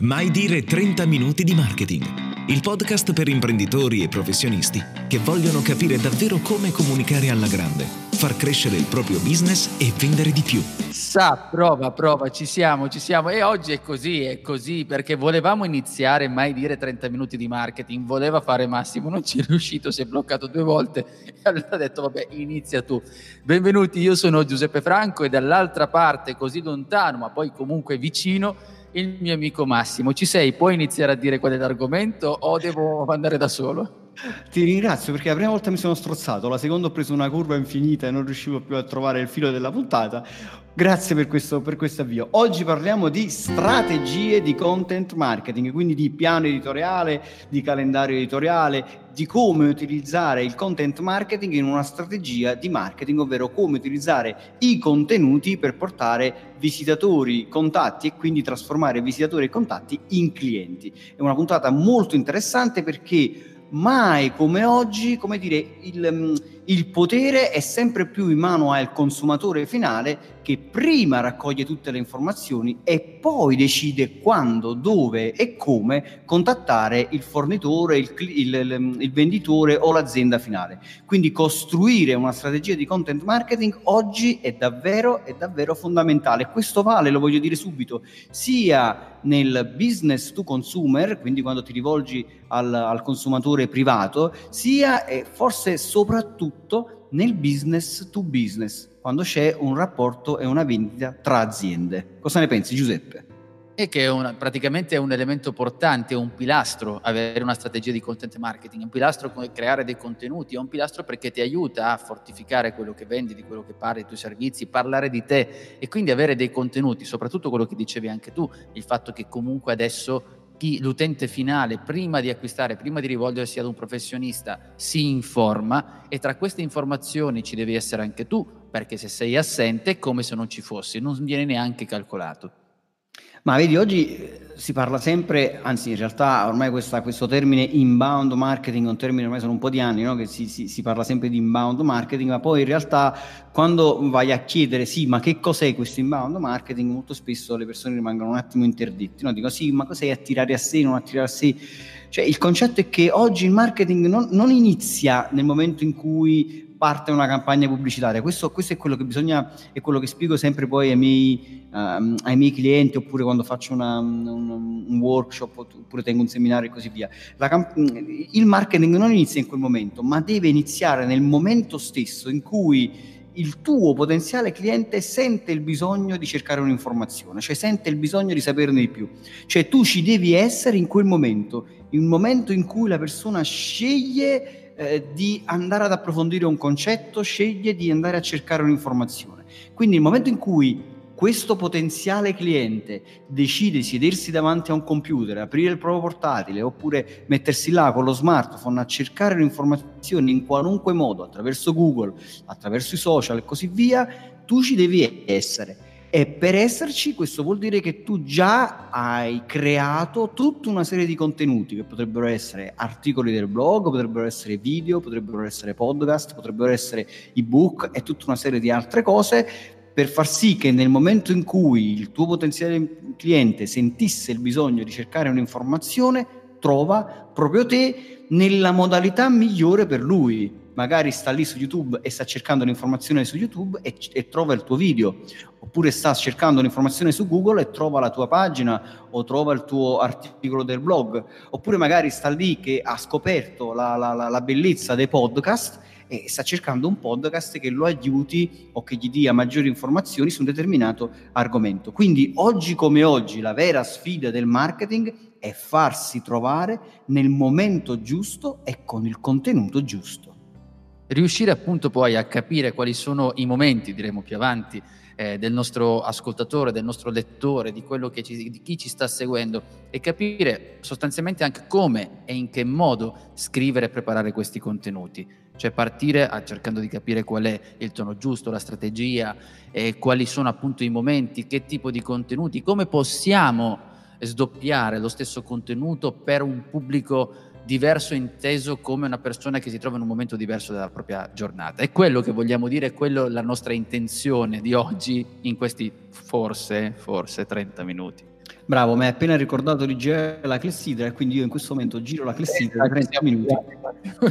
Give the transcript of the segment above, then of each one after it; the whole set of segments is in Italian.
Mai dire 30 minuti di marketing. Il podcast per imprenditori e professionisti che vogliono capire davvero come comunicare alla grande, far crescere il proprio business e vendere di più. Sa, prova, prova, ci siamo, ci siamo. E oggi è così, è così, perché volevamo iniziare mai dire 30 minuti di marketing, voleva fare Massimo, non ci è riuscito, si è bloccato due volte e allora ha detto vabbè, inizia tu. Benvenuti, io sono Giuseppe Franco e dall'altra parte, così lontano, ma poi comunque vicino, il mio amico Massimo. Ci sei? Puoi iniziare a dire qual è l'argomento o devo andare da solo? Ti ringrazio perché la prima volta mi sono strozzato, la seconda ho preso una curva infinita e non riuscivo più a trovare il filo della puntata. Grazie per questo, per questo avvio. Oggi parliamo di strategie di content marketing, quindi di piano editoriale, di calendario editoriale, di come utilizzare il content marketing in una strategia di marketing, ovvero come utilizzare i contenuti per portare visitatori, contatti e quindi trasformare visitatori e contatti in clienti. È una puntata molto interessante perché mai come oggi, come dire, il, mm, il, potere è sempre più in mano al consumatore finale che prima raccoglie tutte le informazioni e poi decide quando, dove e come contattare il fornitore, il, il, il venditore o l'azienda finale. Quindi costruire una strategia di content marketing oggi è davvero, è davvero fondamentale. Questo vale, lo voglio dire subito, sia nel business to consumer, quindi quando ti rivolgi al, al consumatore privato, sia e forse soprattutto nel business to business quando c'è un rapporto e una vendita tra aziende. Cosa ne pensi Giuseppe? E che è una, praticamente è un elemento portante, è un pilastro avere una strategia di content marketing, un pilastro come creare dei contenuti, è un pilastro perché ti aiuta a fortificare quello che vendi, di quello che parli, i tuoi servizi, parlare di te e quindi avere dei contenuti, soprattutto quello che dicevi anche tu, il fatto che comunque adesso chi, l'utente finale, prima di acquistare, prima di rivolgersi ad un professionista, si informa e tra queste informazioni ci devi essere anche tu, perché se sei assente è come se non ci fossi, non viene neanche calcolato. Ma vedi, oggi eh, si parla sempre, anzi in realtà ormai questa, questo termine inbound marketing è un termine ormai sono un po' di anni no? che si, si, si, parla sempre di inbound marketing, ma poi in realtà quando vai a chiedere sì, ma che cos'è questo inbound marketing, molto spesso le persone rimangono un attimo interditte, no? dico sì, ma cos'è attirare a sé, non attirare a sé? Cioè il concetto è che oggi il marketing non, non inizia nel momento in cui parte una campagna pubblicitaria. Questo, questo, è quello che bisogna, è quello che spiego sempre poi ai miei, um, ai miei clienti, oppure quando faccio una, un, un, workshop, oppure tengo un seminario e così via. Camp- il marketing non inizia in quel momento, ma deve iniziare nel momento stesso in cui il tuo potenziale cliente sente il bisogno di cercare un'informazione, cioè sente il bisogno di saperne di più. Cioè tu ci devi essere in quel momento, un momento in cui la persona sceglie eh, di andare ad approfondire un concetto, sceglie di andare a cercare un'informazione. Quindi nel momento in cui questo potenziale cliente decide di sedersi davanti a un computer, aprire il proprio portatile oppure mettersi là con lo smartphone a cercare l'informazione in qualunque modo, attraverso Google, attraverso i social e così via, tu ci devi essere. E per esserci, questo vuol dire che tu già hai creato tutta una serie di contenuti che potrebbero essere articoli del blog, potrebbero essere video, potrebbero essere podcast, potrebbero essere ebook e tutta una serie di altre cose per far sì che nel momento in cui il tuo potenziale cliente sentisse il bisogno di cercare un'informazione, trova proprio te nella modalità migliore per lui magari sta lì su YouTube e sta cercando un'informazione su YouTube e, e, trova il tuo video, oppure sta cercando un'informazione su Google e trova la tua pagina o trova il tuo articolo del blog, oppure magari sta lì che ha scoperto la, la, la, la bellezza dei podcast e sta cercando un podcast che lo aiuti o che gli dia maggiori informazioni su un determinato argomento. Quindi oggi come oggi la vera sfida del marketing è farsi trovare nel momento giusto e con il contenuto giusto riuscire appunto poi a capire quali sono i momenti, diremo più avanti, eh, del nostro ascoltatore, del nostro lettore, di, ci, di chi ci sta seguendo e capire sostanzialmente anche come e in che modo scrivere e preparare questi contenuti. Cioè partire cercando di capire qual è il tono giusto, la strategia, e quali sono appunto i momenti, che tipo di contenuti, come possiamo sdoppiare lo stesso contenuto per un pubblico diverso inteso come una persona che si trova in un momento diverso della propria giornata. È quello che vogliamo dire, è quello la nostra intenzione di oggi in questi forse, forse 30 minuti. Bravo, mi hai appena ricordato di girare la clessidra e quindi io in questo momento giro la clessidra eh, 30 minuti.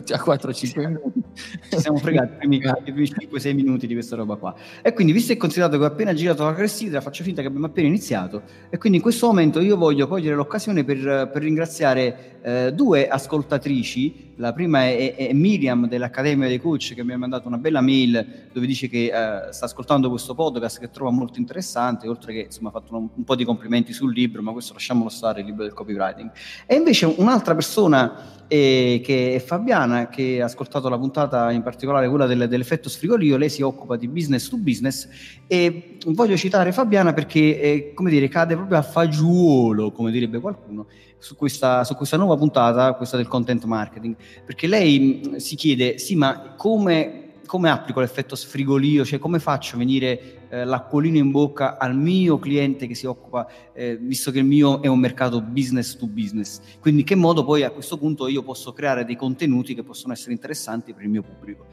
Già 4-5 minuti. Ci siamo fregati i primi, primi 5-6 minuti di questa roba qua. E quindi, visto e considerato che ho appena girato la clessidra, faccio finta che abbiamo appena iniziato. E quindi in questo momento io voglio cogliere l'occasione per, per ringraziare eh, due ascoltatrici. La prima è, è, Miriam dell'Accademia dei Coach che mi ha mandato una bella mail dove dice che eh, sta ascoltando questo podcast che trova molto interessante, oltre che insomma ha fatto un, un po' di complimenti sul libro, ma questo lasciamolo stare, il libro del copywriting. E invece un'altra persona eh, che è Fabiana, che ha ascoltato la puntata in particolare quella del, dell'effetto sfrigolio, lei si occupa di business to business e voglio citare Fabiana perché, eh, come dire, cade proprio a fagiolo, come direbbe qualcuno, su questa, su questa nuova puntata, questa del content marketing, perché lei si chiede, sì, ma come come applico l'effetto sfrigolio, cioè come faccio a venire eh, l'acquolino in bocca al mio cliente che si occupa, eh, visto che il mio è un mercato business to business. Quindi in che modo poi a questo punto io posso creare dei contenuti che possono essere interessanti per il mio pubblico.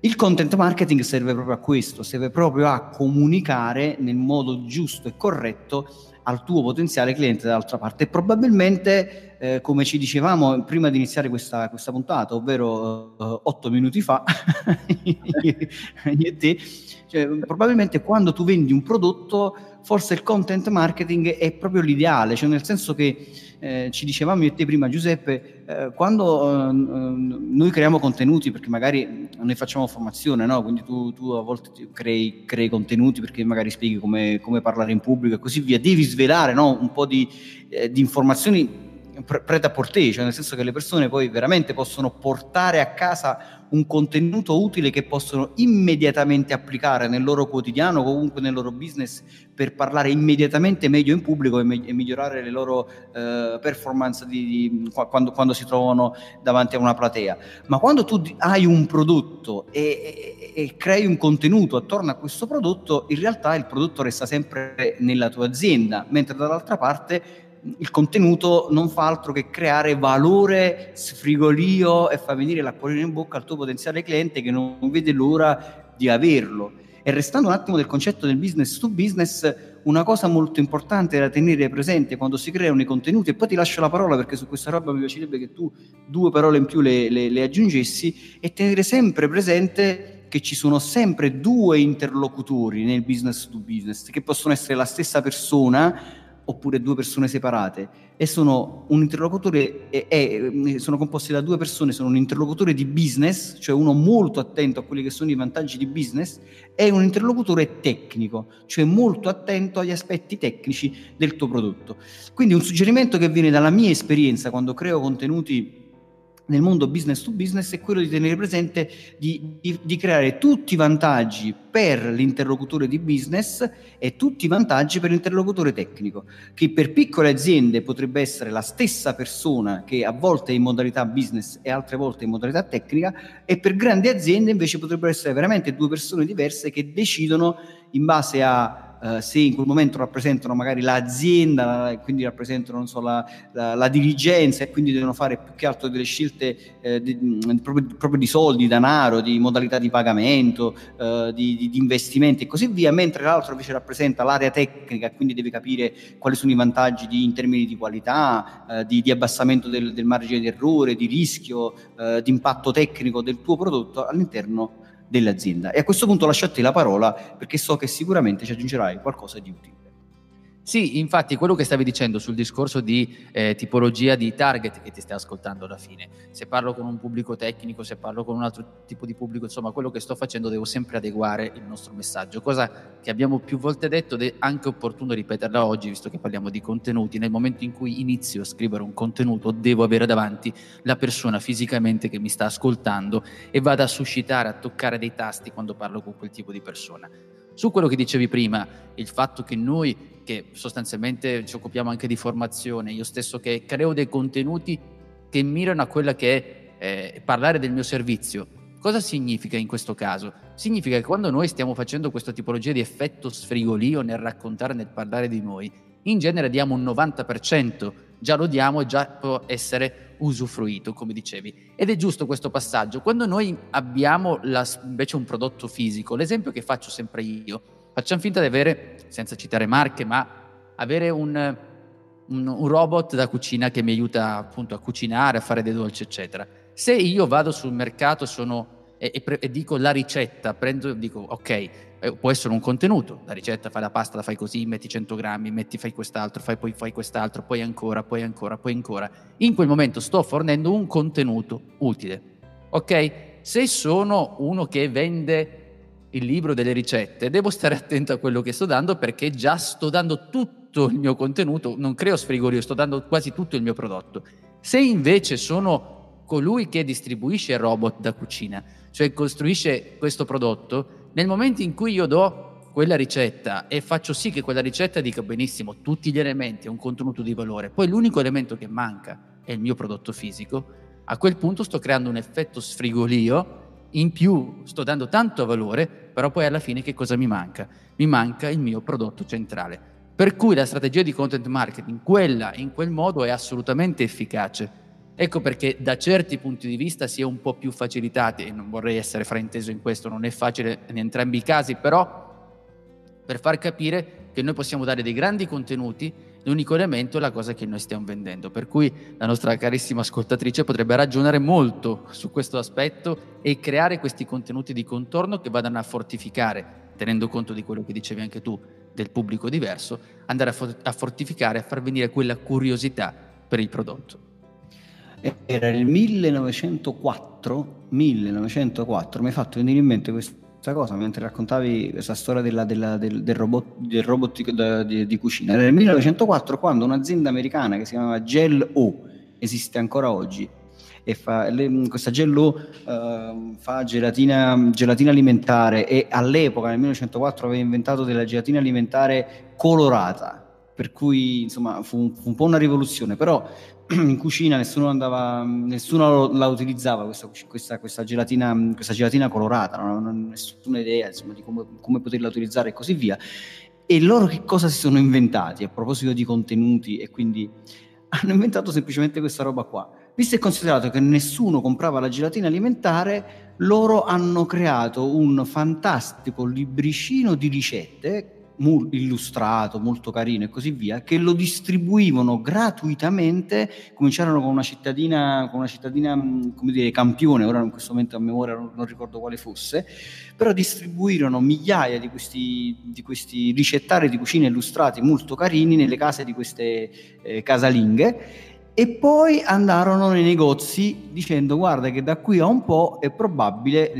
Il content marketing serve proprio a questo, serve proprio a comunicare nel modo giusto e corretto al tuo potenziale cliente dall'altra parte. E probabilmente eh, come ci dicevamo prima di iniziare questa, questa puntata ovvero uh, otto minuti fa io te cioè, probabilmente quando tu vendi un prodotto forse il content marketing è proprio l'ideale cioè nel senso che eh, ci dicevamo io e te prima Giuseppe eh, quando eh, noi creiamo contenuti perché magari noi facciamo formazione no? quindi tu, tu, a volte crei, crei, contenuti perché magari spieghi come, come, parlare in pubblico e così via devi svelare no? un po' di, eh, di informazioni preta a te, cioè nel senso che le persone poi veramente possono portare a casa un contenuto utile che possono immediatamente applicare nel loro quotidiano comunque nel loro business per parlare immediatamente meglio in pubblico e, me- e migliorare le loro eh, performance di, di, quando, quando, si trovano davanti a una platea. Ma quando tu hai un prodotto e, e, e crei un contenuto attorno a questo prodotto, in realtà il prodotto resta sempre nella tua azienda, mentre dall'altra parte il contenuto non fa altro che creare valore, sfrigolio e fa venire l'acquolina in bocca al tuo potenziale cliente che non vede l'ora di averlo. E restando un attimo del concetto del business to business, una cosa molto importante da tenere presente quando si creano i contenuti, e poi ti lascio la parola perché su questa roba mi piacerebbe che tu due parole in più le, le, le aggiungessi, è tenere sempre presente che ci sono sempre due interlocutori nel business to business, che possono essere la stessa persona, oppure due persone separate e sono un interlocutore e, e, sono composti da due persone, sono un interlocutore di business, cioè uno molto attento a quelli che sono i vantaggi di business e un interlocutore tecnico, cioè molto attento agli aspetti tecnici del tuo prodotto. Quindi un suggerimento che viene dalla mia esperienza quando creo contenuti nel mondo business to business è quello di tenere presente di, di, di, creare tutti i vantaggi per l'interlocutore di business e tutti i vantaggi per l'interlocutore tecnico, che per piccole aziende potrebbe essere la stessa persona che a volte è in modalità business e altre volte in modalità tecnica e per grandi aziende invece potrebbero essere veramente due persone diverse che decidono in base a Uh, se in quel momento rappresentano magari l'azienda, quindi rappresentano so, la, la, la, dirigenza e quindi devono fare più che altro delle scelte eh, di, proprio, proprio, di soldi, denaro, di modalità di pagamento, uh, di, di, di, investimenti e così via, mentre l'altro invece rappresenta l'area tecnica, quindi deve capire quali sono i vantaggi di, in termini di qualità, uh, di, abbassamento del, del, margine di errore, di rischio, di impatto tecnico del tuo prodotto all'interno dell'azienda. E a questo punto lascio a te la parola perché so che sicuramente ci aggiungerai qualcosa di utile. Sì, infatti quello che stavi dicendo sul discorso di eh, tipologia di target che ti stai ascoltando alla fine, se parlo con un pubblico tecnico, se parlo con un altro tipo di pubblico, insomma quello che sto facendo devo sempre adeguare il nostro messaggio, cosa che abbiamo più volte detto ed è anche opportuno ripeterla oggi, visto che parliamo di contenuti, nel momento in cui inizio a scrivere un contenuto devo avere davanti la persona fisicamente che mi sta ascoltando e vada a suscitare, a toccare dei tasti quando parlo con quel tipo di persona. Su quello che dicevi prima, il fatto che noi, che sostanzialmente ci occupiamo anche di formazione, io stesso che creo dei contenuti che mirano a quella che è eh, parlare del mio servizio, cosa significa in questo caso? Significa che quando noi stiamo facendo questa tipologia di effetto sfrigolio nel raccontare, nel parlare di noi, in genere diamo un 90%, già lo diamo e già può essere usufruito, come dicevi. Ed è giusto questo passaggio. Quando noi abbiamo la, invece un prodotto fisico, l'esempio che faccio sempre io, facciamo finta di avere, senza citare marche, ma avere un, un, un, robot da cucina che mi aiuta appunto a cucinare, a fare dei dolci, eccetera. Se io vado sul mercato sono, e, e, e dico la ricetta, prendo, dico ok, eh, può essere un contenuto, la ricetta fai la pasta, la fai così, metti 100 grammi, metti fai quest'altro, fai, poi fai quest'altro, poi ancora, poi ancora, poi ancora. In quel momento sto fornendo un contenuto utile, ok? Se sono uno che vende il libro delle ricette, devo stare attento a quello che sto dando perché già sto dando tutto il mio contenuto, non creo sfrigorio, sto dando quasi tutto il mio prodotto. Se invece sono colui che distribuisce il robot da cucina, cioè costruisce questo prodotto, nel momento in cui io do quella ricetta e faccio sì che quella ricetta dica benissimo tutti gli elementi, è un contenuto di valore, poi l'unico elemento che manca è il mio prodotto fisico, a quel punto sto creando un effetto sfrigolio in più sto dando tanto valore, però poi alla fine che cosa mi manca? Mi manca il mio prodotto centrale. Per cui la strategia di content marketing, quella in quel modo, è assolutamente efficace. Ecco perché da certi punti di vista si è un po' più facilitati, e non vorrei essere frainteso in questo, non è facile in entrambi i casi, però per far capire che noi possiamo dare dei grandi contenuti L'unico elemento è la cosa che noi stiamo vendendo, per cui la nostra carissima ascoltatrice potrebbe ragionare molto su questo aspetto e creare questi contenuti di contorno che vadano a fortificare, tenendo conto di quello che dicevi anche tu, del pubblico diverso, andare a, for- a fortificare, a far venire quella curiosità per il prodotto. Era il 1904, 1904, mi hai fatto venire in mente questo questa cosa mentre raccontavi questa storia della, della, del, del, robot, del robot di, di, di, cucina. Nel 1904 quando un'azienda americana che si chiamava Gel O, esiste ancora oggi, e fa, le, questa Gel O uh, fa gelatina, gelatina alimentare e all'epoca nel 1904 aveva inventato della gelatina alimentare colorata per cui insomma fu, fu, un po' una rivoluzione, però in cucina nessuno, andava, nessuno la utilizzava questa, questa, questa, gelatina, questa gelatina colorata, non avevano nessuna idea insomma, di come, come, poterla utilizzare e così via. E loro che cosa si sono inventati a proposito di contenuti e quindi hanno inventato semplicemente questa roba qua. Visto e considerato che nessuno comprava la gelatina alimentare, loro hanno creato un fantastico libricino di ricette illustrato, molto carino e così via, che lo distribuivano gratuitamente, cominciarono con una cittadina, con una cittadina come dire, campione, ora in questo momento a memoria non, non ricordo quale fosse, però distribuirono migliaia di questi, di questi ricettari di cucina illustrati molto carini nelle case di queste eh, casalinghe e poi andarono nei negozi dicendo guarda che da qui a un po' è probabile,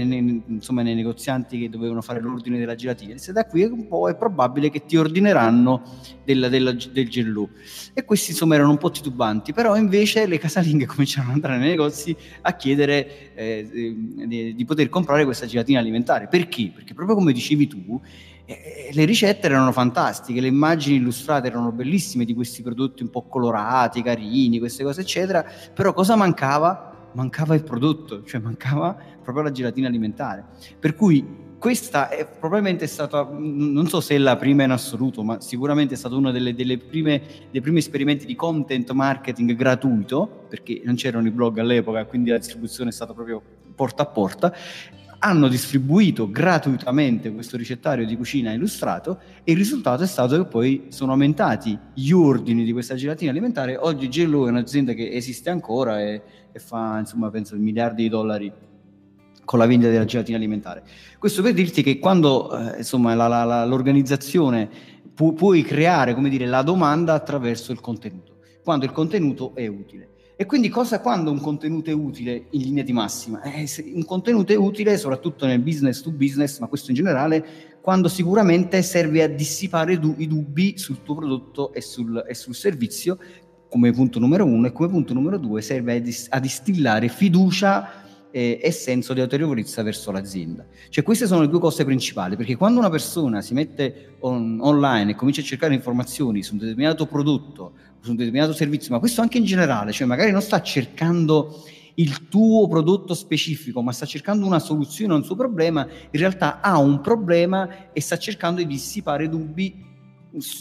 insomma nei negozianti che dovevano fare l'ordine della gelatina, se da qui a un po' è probabile che ti ordineranno del, del, del gellù. E questi insomma erano un po' titubanti, però invece le casalinghe cominciarono ad andare nei negozi a chiedere eh, di, di poter comprare questa gelatina alimentare. Perché? Perché proprio come dicevi tu, le ricette erano fantastiche, le immagini illustrate erano bellissime di questi prodotti un po' colorati, carini, queste cose eccetera, però cosa mancava? Mancava il prodotto, cioè mancava proprio la gelatina alimentare. Per cui questa è probabilmente stata, non so se è la prima in assoluto, ma sicuramente è stato uno delle, delle prime, dei primi esperimenti di content marketing gratuito, perché non c'erano i blog all'epoca, quindi la distribuzione è stata proprio porta a porta hanno distribuito gratuitamente questo ricettario di cucina illustrato e il risultato è stato che poi sono aumentati gli ordini di questa gelatina alimentare. Oggi Gello è un'azienda che esiste ancora e, e fa, insomma, penso miliardi di dollari con la vendita della gelatina alimentare. Questo per dirti che quando eh, insomma, la, la, la, l'organizzazione pu- puoi creare come dire, la domanda attraverso il contenuto, quando il contenuto è utile. E quindi cosa quando un contenuto è utile in linea di massima? Eh, un contenuto è utile soprattutto nel business to business, ma questo in generale, quando sicuramente serve a dissipare du- i dubbi sul tuo prodotto e sul, e sul, servizio come punto numero uno e come punto numero due serve a, dis- a distillare fiducia eh, e senso di autorevolezza verso l'azienda. Cioè queste sono le due cose principali, perché quando una persona si mette on- online e comincia a cercare informazioni su un determinato prodotto, su un determinato servizio, ma questo anche in generale, cioè magari non sta cercando il tuo prodotto specifico, ma sta cercando una soluzione a un suo problema, in realtà ha un problema e sta cercando di dissipare dubbi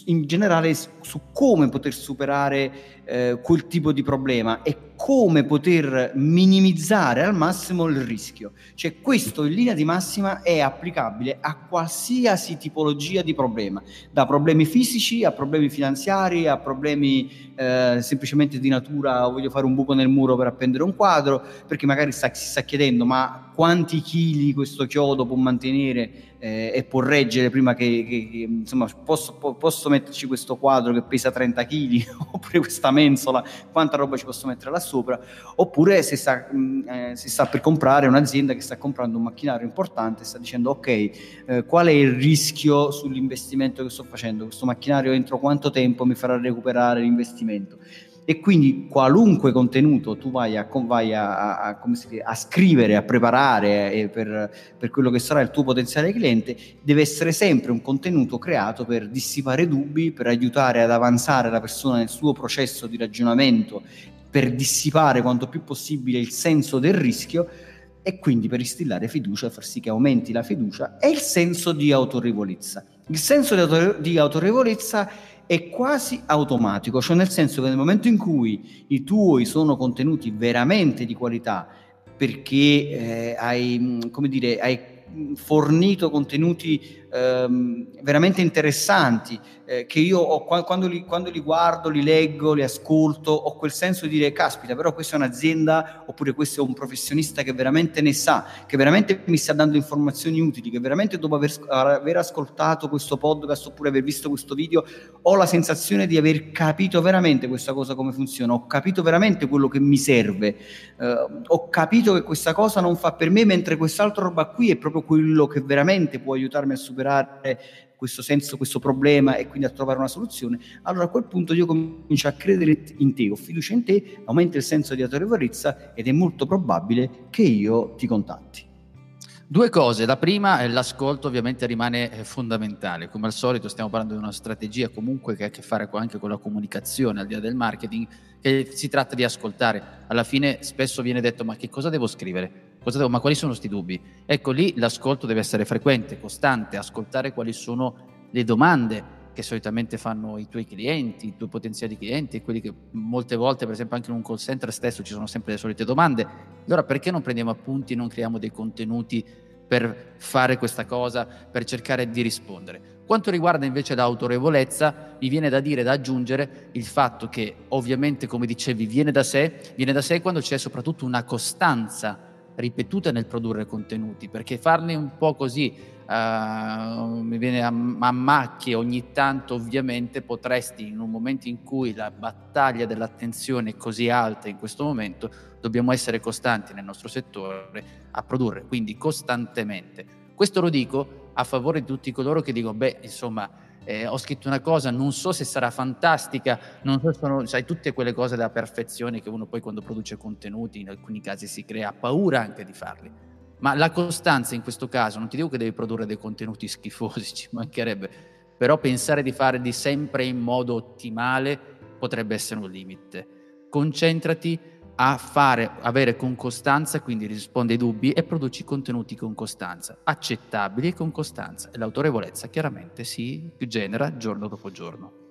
in generale su come poter superare eh, quel tipo di problema e come poter minimizzare al massimo il rischio. Cioè questo in linea di massima è applicabile a qualsiasi tipologia di problema, da problemi fisici a problemi finanziari, a problemi eh, semplicemente di natura, voglio fare un buco nel muro per appendere un quadro, perché magari sta, si sta chiedendo ma quanti chili questo chiodo può mantenere eh, e può reggere prima che, che, che insomma posso, posso, metterci questo quadro che pesa 30 kg oppure questa mensola quanta roba ci posso mettere là sopra. Oppure se sta, mh, mm, eh, si sta per comprare un'azienda che sta comprando un macchinario importante sta dicendo ok eh, qual è il rischio sull'investimento che sto facendo? Questo macchinario entro quanto tempo mi farà recuperare l'investimento e quindi qualunque contenuto tu vai a, vai a, a, a scrivere, a preparare eh, per, per, quello che sarà il tuo potenziale cliente, deve essere sempre un contenuto creato per dissipare dubbi, per aiutare ad avanzare la persona nel suo processo di ragionamento, per dissipare quanto più possibile il senso del rischio e quindi per instillare fiducia, far sì che aumenti la fiducia e il senso di autorevolezza. Il senso di, autor- di autorevolezza è quasi automatico, cioè nel senso che nel momento in cui i tuoi sono contenuti veramente di qualità, perché eh, hai, come dire, hai fornito contenuti ehm, veramente interessanti eh, che io ho, quando, li, quando, li, guardo, li leggo, li ascolto, ho quel senso di dire caspita, però questa è un'azienda oppure questo è un professionista che veramente ne sa, che veramente mi sta dando informazioni utili, che veramente dopo aver, aver ascoltato questo podcast oppure aver visto questo video ho la sensazione di aver capito veramente questa cosa come funziona, ho capito veramente quello che mi serve, eh, ho capito che questa cosa non fa per me mentre quest'altra roba qui è proprio quello che veramente può aiutarmi a superare superare questo senso, questo problema e quindi a trovare una soluzione, allora a quel punto io comincio a credere in te, ho fiducia in te, aumenta il senso di autorevolezza ed è molto probabile che io ti contatti. Due cose, la prima è l'ascolto ovviamente rimane eh, fondamentale, come al solito stiamo parlando di una strategia comunque che ha a che fare anche con la comunicazione al di là del marketing, che si tratta di ascoltare, alla fine spesso viene detto ma che cosa devo scrivere? Cosa devo, ma quali sono questi dubbi? Ecco lì l'ascolto deve essere frequente, costante, ascoltare quali sono le domande che solitamente fanno i tuoi clienti, i tuoi potenziali clienti, quelli che molte volte, per esempio anche in un call center stesso, ci sono sempre le solite domande. Allora perché non prendiamo appunti e non creiamo dei contenuti per fare questa cosa, per cercare di rispondere? Quanto riguarda invece l'autorevolezza, mi viene da dire, da aggiungere il fatto che ovviamente, come dicevi, viene da sé, viene da sé quando c'è soprattutto una costanza ripetute nel produrre contenuti, perché farne un po' così uh, mi viene a, a macchie ogni tanto ovviamente potresti in un momento in cui la battaglia dell'attenzione è così alta in questo momento, dobbiamo essere costanti nel nostro settore a produrre, quindi costantemente. Questo lo dico a favore di tutti coloro che dicono, beh, insomma, eh, ho scritto una cosa, non so se sarà fantastica, non so se sono, sai, tutte quelle cose da perfezione che uno poi quando produce contenuti in alcuni casi si crea paura anche di farli. Ma la costanza in questo caso, non ti dico che devi produrre dei contenuti schifosi, ci mancherebbe, però pensare di fare di sempre in modo ottimale potrebbe essere un limite. Concentrati a fare, avere con costanza, quindi risponde ai dubbi e produci contenuti con costanza, accettabili con costanza. E l'autorevolezza chiaramente si genera giorno dopo giorno.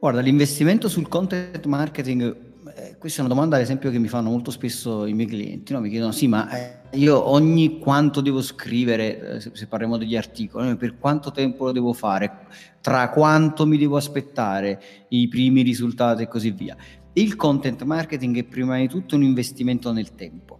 Guarda, l'investimento sul content marketing, eh, questa è una domanda ad esempio che mi fanno molto spesso i miei clienti, no? mi chiedono sì ma eh, io ogni quanto devo scrivere, eh, se, parliamo degli articoli, per quanto tempo lo devo fare, tra quanto mi devo aspettare i primi risultati e così via. Il content marketing è prima di tutto un investimento nel tempo.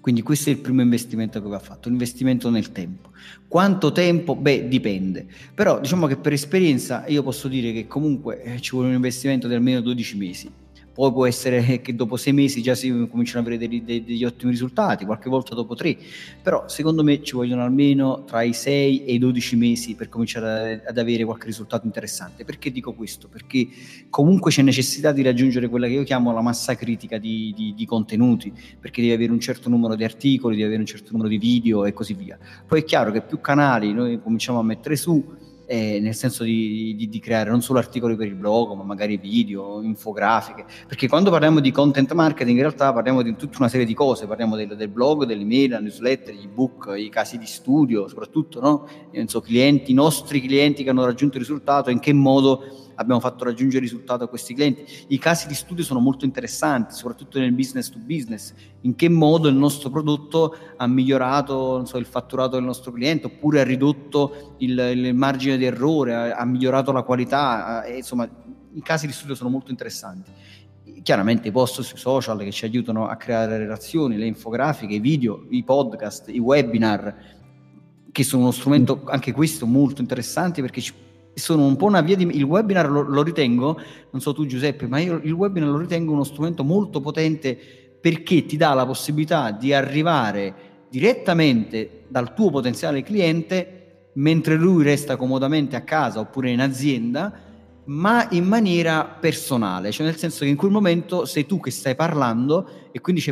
Quindi questo è il primo investimento che va fatto, un investimento nel tempo. Quanto tempo? Beh, dipende. Però diciamo che per esperienza io posso dire che comunque eh, ci vuole un investimento di almeno 12 mesi poi può essere che dopo sei mesi già si cominciano ad avere degli, degli, ottimi risultati, qualche volta dopo tre, però secondo me ci vogliono almeno tra i 6 e i 12 mesi per cominciare ad avere qualche risultato interessante. Perché dico questo? Perché comunque c'è necessità di raggiungere quella che io chiamo la massa critica di, di, di contenuti, perché devi avere un certo numero di articoli, devi avere un certo numero di video e così via. Poi è chiaro che più canali noi cominciamo a mettere su, eh, nel senso di, di, di, creare non solo articoli per il blog, ma magari video, infografiche, perché quando parliamo di content marketing in realtà parliamo di tutta una serie di cose, parliamo del, del blog, dell'email, la newsletter, gli ebook, i casi di studio, soprattutto no? so, clienti, i nostri clienti che hanno raggiunto il risultato, in che modo abbiamo fatto raggiungere risultato a questi clienti. I casi di studio sono molto interessanti, soprattutto nel business to business, in che modo il nostro prodotto ha migliorato so, il fatturato del nostro cliente oppure ha ridotto il, il margine di errore, ha, ha migliorato la qualità, eh, insomma i casi di studio sono molto interessanti chiaramente i post sui social che ci aiutano a creare relazioni, le infografiche, i video, i podcast, i webinar, che sono uno strumento anche questo molto interessante perché ci, sono un po' una via di... Il webinar lo, lo, ritengo, non so tu Giuseppe, ma io il webinar lo ritengo uno strumento molto potente perché ti dà la possibilità di arrivare direttamente dal tuo potenziale cliente mentre lui resta comodamente a casa oppure in azienda ma in maniera personale, cioè nel senso che in quel momento sei tu che stai parlando e quindi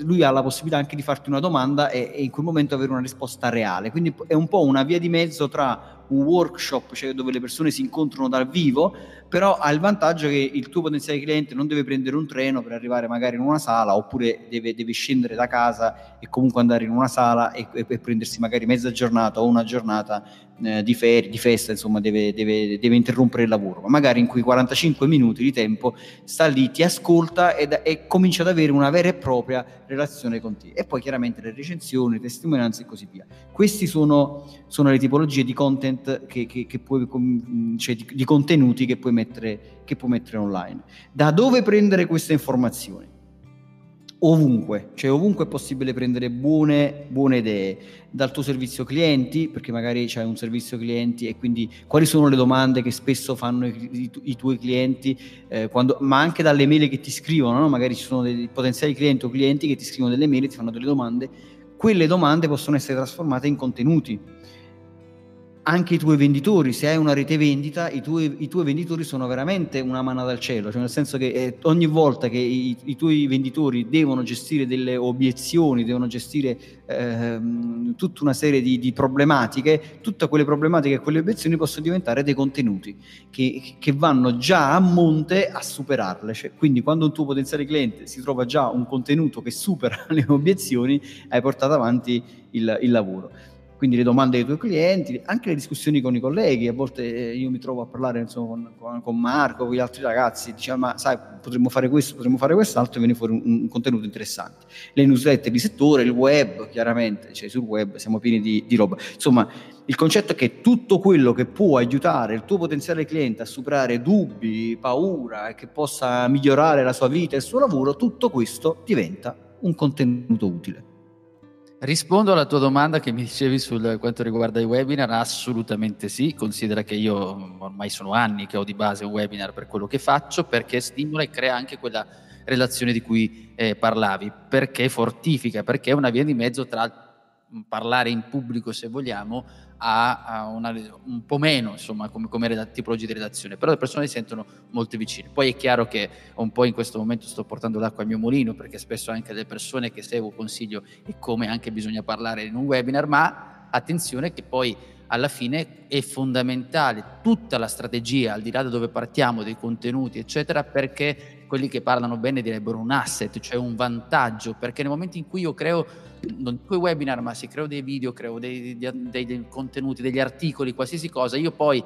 lui ha la possibilità anche di farti una domanda e, e, in quel momento avere una risposta reale. Quindi è un po' una via di mezzo tra un workshop, cioè dove le persone si incontrano dal vivo, però ha il vantaggio che il tuo potenziale cliente non deve prendere un treno per arrivare magari in una sala oppure deve, deve scendere da casa e comunque andare in una sala e, e, e prendersi magari mezza giornata o una giornata eh, di, ferie, di festa, insomma deve, deve, deve, interrompere il lavoro, ma magari in quei 45 minuti di tempo sta lì, ti ascolta ed, e comincia ad avere una vera e propria relazione con te. E poi chiaramente le recensioni, le testimonianze e così via. Queste sono, sono le tipologie di content che, che, che puoi, cioè di, di contenuti che puoi mettere, che puoi mettere online. Da dove prendere queste informazioni? ovunque, cioè ovunque è possibile prendere buone, buone, idee dal tuo servizio clienti, perché magari c'è un servizio clienti e quindi quali sono le domande che spesso fanno i, i, i tuoi clienti, eh, quando, ma anche dalle mail che ti scrivono, no? magari ci sono dei potenziali clienti o clienti che ti scrivono delle mail e ti fanno delle domande, quelle domande possono essere trasformate in contenuti anche i tuoi venditori, se hai una rete vendita, i tuoi, i tuoi, venditori sono veramente una mano dal cielo, cioè nel senso che eh, ogni volta che i, i, tuoi venditori devono gestire delle obiezioni, devono gestire eh, tutta una serie di, di, problematiche, tutte quelle problematiche e quelle obiezioni possono diventare dei contenuti che, che vanno già a monte a superarle. Cioè, quindi quando un tuo potenziale cliente si trova già un contenuto che supera le obiezioni, hai portato avanti il, il lavoro quindi le domande dei tuoi clienti, anche le discussioni con i colleghi, a volte eh, io mi trovo a parlare insomma, con, con, Marco, con gli altri ragazzi, diciamo ma sai potremmo fare questo, potremmo fare quest'altro e viene fuori un, un, contenuto interessante. Le newsletter di settore, il web chiaramente, cioè sul web siamo pieni di, di roba. Insomma il concetto è che tutto quello che può aiutare il tuo potenziale cliente a superare dubbi, paura e che possa migliorare la sua vita e il suo lavoro, tutto questo diventa un contenuto utile. Rispondo alla tua domanda che mi dicevi sul quanto riguarda i webinar, assolutamente sì, considera che io ormai sono anni che ho di base un webinar per quello che faccio, perché stimola e crea anche quella relazione di cui eh, parlavi, perché fortifica, perché è una via di mezzo tra parlare in pubblico se vogliamo a, a una, un po' meno insomma come, come reda- tipologia di redazione però le persone si sentono molto vicine. Poi è chiaro che un po' in questo momento sto portando l'acqua al mio mulino perché spesso anche le persone che seguo consiglio e come anche bisogna parlare in un webinar ma attenzione che poi alla fine è fondamentale tutta la strategia al di là da dove partiamo dei contenuti eccetera perché quelli che parlano bene direbbero un asset, cioè un vantaggio, perché nel momento in cui io creo, non dico webinar, ma se creo dei video, creo dei, dei, dei, contenuti, degli articoli, qualsiasi cosa, io poi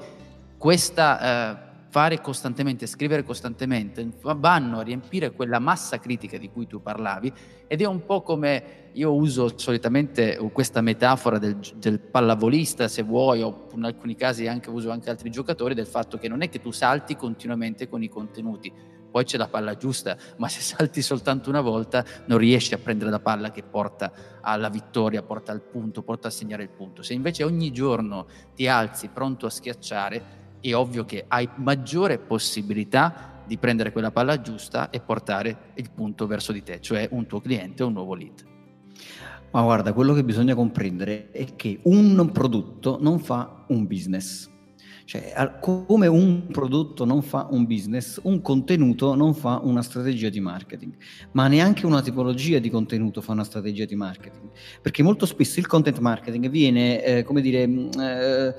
questa... Eh, fare costantemente, scrivere costantemente, vanno a riempire quella massa critica di cui tu parlavi ed è un po' come io uso solitamente questa metafora del, del, pallavolista, se vuoi, o in alcuni casi anche uso anche altri giocatori, del fatto che non è che tu salti continuamente con i contenuti, poi c'è la palla giusta, ma se salti soltanto una volta non riesci a prendere la palla che porta alla vittoria, porta al punto, porta a segnare il punto. Se invece ogni giorno ti alzi pronto a schiacciare, è ovvio che hai maggiore possibilità di prendere quella palla giusta e portare il punto verso di te, cioè un tuo cliente o un nuovo lead. Ma guarda, quello che bisogna comprendere è che un prodotto non fa un business cioè, come un prodotto non fa un business, un contenuto non fa una strategia di marketing, ma neanche una tipologia di contenuto fa una strategia di marketing. Perché molto spesso il content marketing viene, eh, come dire, mm, eh,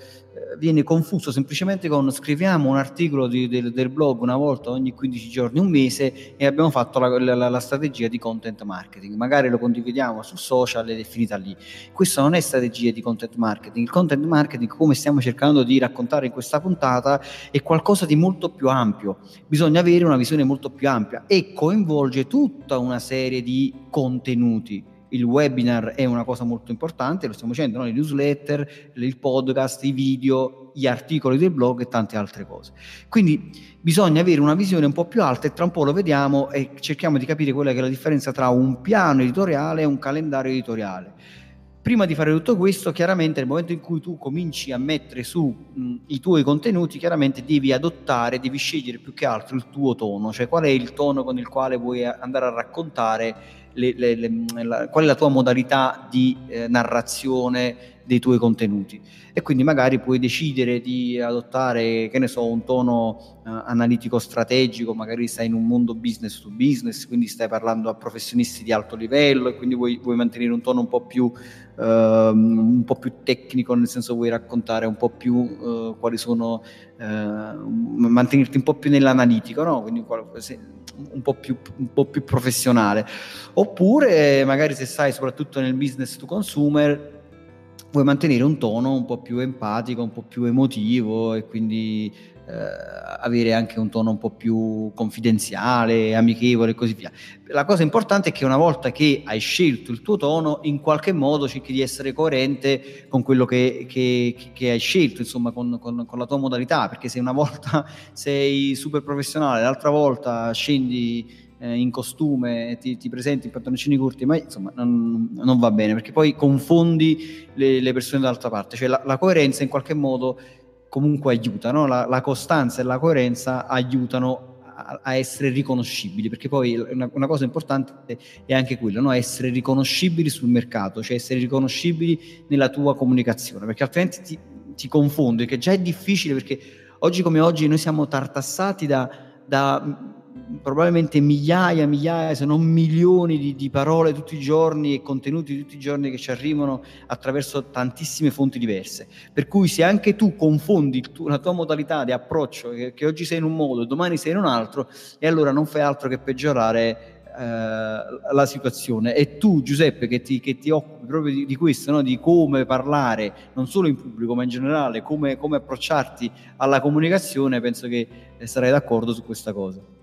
viene confuso semplicemente con scriviamo un articolo di, del, del, blog una volta ogni 15 giorni, un mese e abbiamo fatto la, la, la, strategia di content marketing. Magari lo condividiamo su social ed è finita lì. Questa non è strategia di content marketing. Il content marketing, come stiamo cercando di raccontare in questa puntata, è qualcosa di molto più ampio. Bisogna avere una visione molto più ampia e coinvolge tutta una serie di contenuti il webinar è una cosa molto importante, lo stiamo dicendo, no? le newsletter, il podcast, i video, gli articoli del blog e tante altre cose. Quindi bisogna avere una visione un po' più alta e tra un po' lo vediamo e cerchiamo di capire quella che è la differenza tra un piano editoriale e un calendario editoriale. Prima di fare tutto questo, chiaramente nel momento in cui tu cominci a mettere su mh, i tuoi contenuti, chiaramente devi adottare, devi scegliere più che altro il tuo tono, cioè qual è il tono con il quale vuoi andare a raccontare le, le, le, la, qual è la tua modalità di eh, narrazione dei tuoi contenuti. E quindi magari puoi decidere di adottare, che ne so, un tono uh, analitico strategico, magari stai in un mondo business to business, quindi stai parlando a professionisti di alto livello e quindi vuoi, vuoi mantenere un tono un po' più uh, un po' più tecnico, nel senso vuoi raccontare un po' più uh, quali sono mantenerti un po' più nell'analitico, no? Quindi un po, più, un po' più professionale. Oppure magari se stai soprattutto nel business to consumer vuoi mantenere un tono un po' più empatico, un po' più emotivo e quindi eh, avere anche un tono un po' più confidenziale, amichevole e così via. La cosa importante è che una volta che hai scelto il tuo tono, in qualche modo cerchi di essere coerente con quello che, che, che hai scelto, insomma, con, con, con, la tua modalità, perché se una volta sei super professionale, l'altra volta scendi eh, in costume, ti, ti, presenti in pantaloncini corti, ma insomma non, non, va bene perché poi confondi le, le persone dall'altra parte, cioè la, la, coerenza in qualche modo comunque aiuta, no? la, la, costanza e la coerenza aiutano a, essere riconoscibili, perché poi una, una, cosa importante è anche quello, no? essere riconoscibili sul mercato, cioè essere riconoscibili nella tua comunicazione, perché altrimenti ti, ti confondi, che già è difficile perché oggi come oggi noi siamo tartassati da, da probabilmente migliaia, migliaia, se non milioni di, di, parole tutti i giorni e contenuti tutti i giorni che ci arrivano attraverso tantissime fonti diverse. Per cui se anche tu confondi tu, la tua modalità di approccio, che, che, oggi sei in un modo, domani sei in un altro, e allora non fai altro che peggiorare eh, la situazione. E tu, Giuseppe, che ti, che ti occupi proprio di, di questo, no? di come parlare, non solo in pubblico, ma in generale, come, come approcciarti alla comunicazione, penso che sarai d'accordo su questa cosa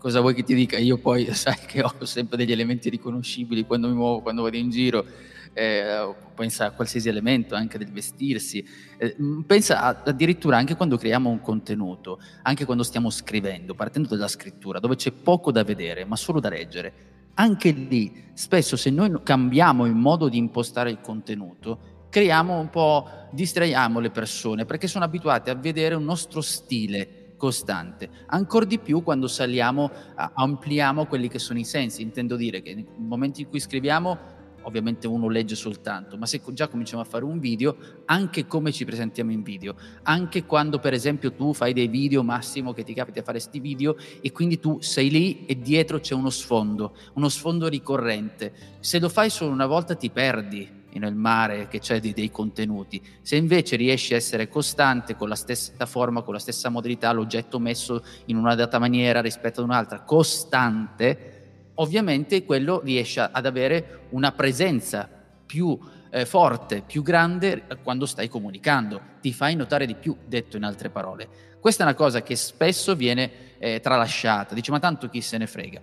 cosa vuoi che ti dica? Io poi sai che ho sempre degli elementi riconoscibili quando mi muovo, quando vado in giro, eh, pensa a qualsiasi elemento, anche del vestirsi, eh, pensa a, addirittura anche quando creiamo un contenuto, anche quando stiamo scrivendo, partendo dalla scrittura, dove c'è poco da vedere, ma solo da leggere. Anche lì, spesso se noi cambiamo il modo di impostare il contenuto, creiamo un po', distraiamo le persone perché sono abituate a vedere un nostro stile costante. Ancora di più quando saliamo, ampliamo quelli che sono i sensi. Intendo dire che nel momento in cui scriviamo, ovviamente uno legge soltanto, ma se già cominciamo a fare un video, anche come ci presentiamo in video, anche quando per esempio tu fai dei video, Massimo, che ti capita a fare questi video e quindi tu sei lì e dietro c'è uno sfondo, uno sfondo ricorrente. Se lo fai solo una volta ti perdi nel mare che c'è di, dei contenuti. Se invece riesci a essere costante con la stessa forma, con la stessa modalità, l'oggetto messo in una data maniera rispetto ad un'altra, costante, ovviamente quello riesce ad avere una presenza più eh, forte, più grande quando stai comunicando, ti fai notare di più, detto in altre parole. Questa è una cosa che spesso viene eh, tralasciata, dice ma tanto chi se ne frega.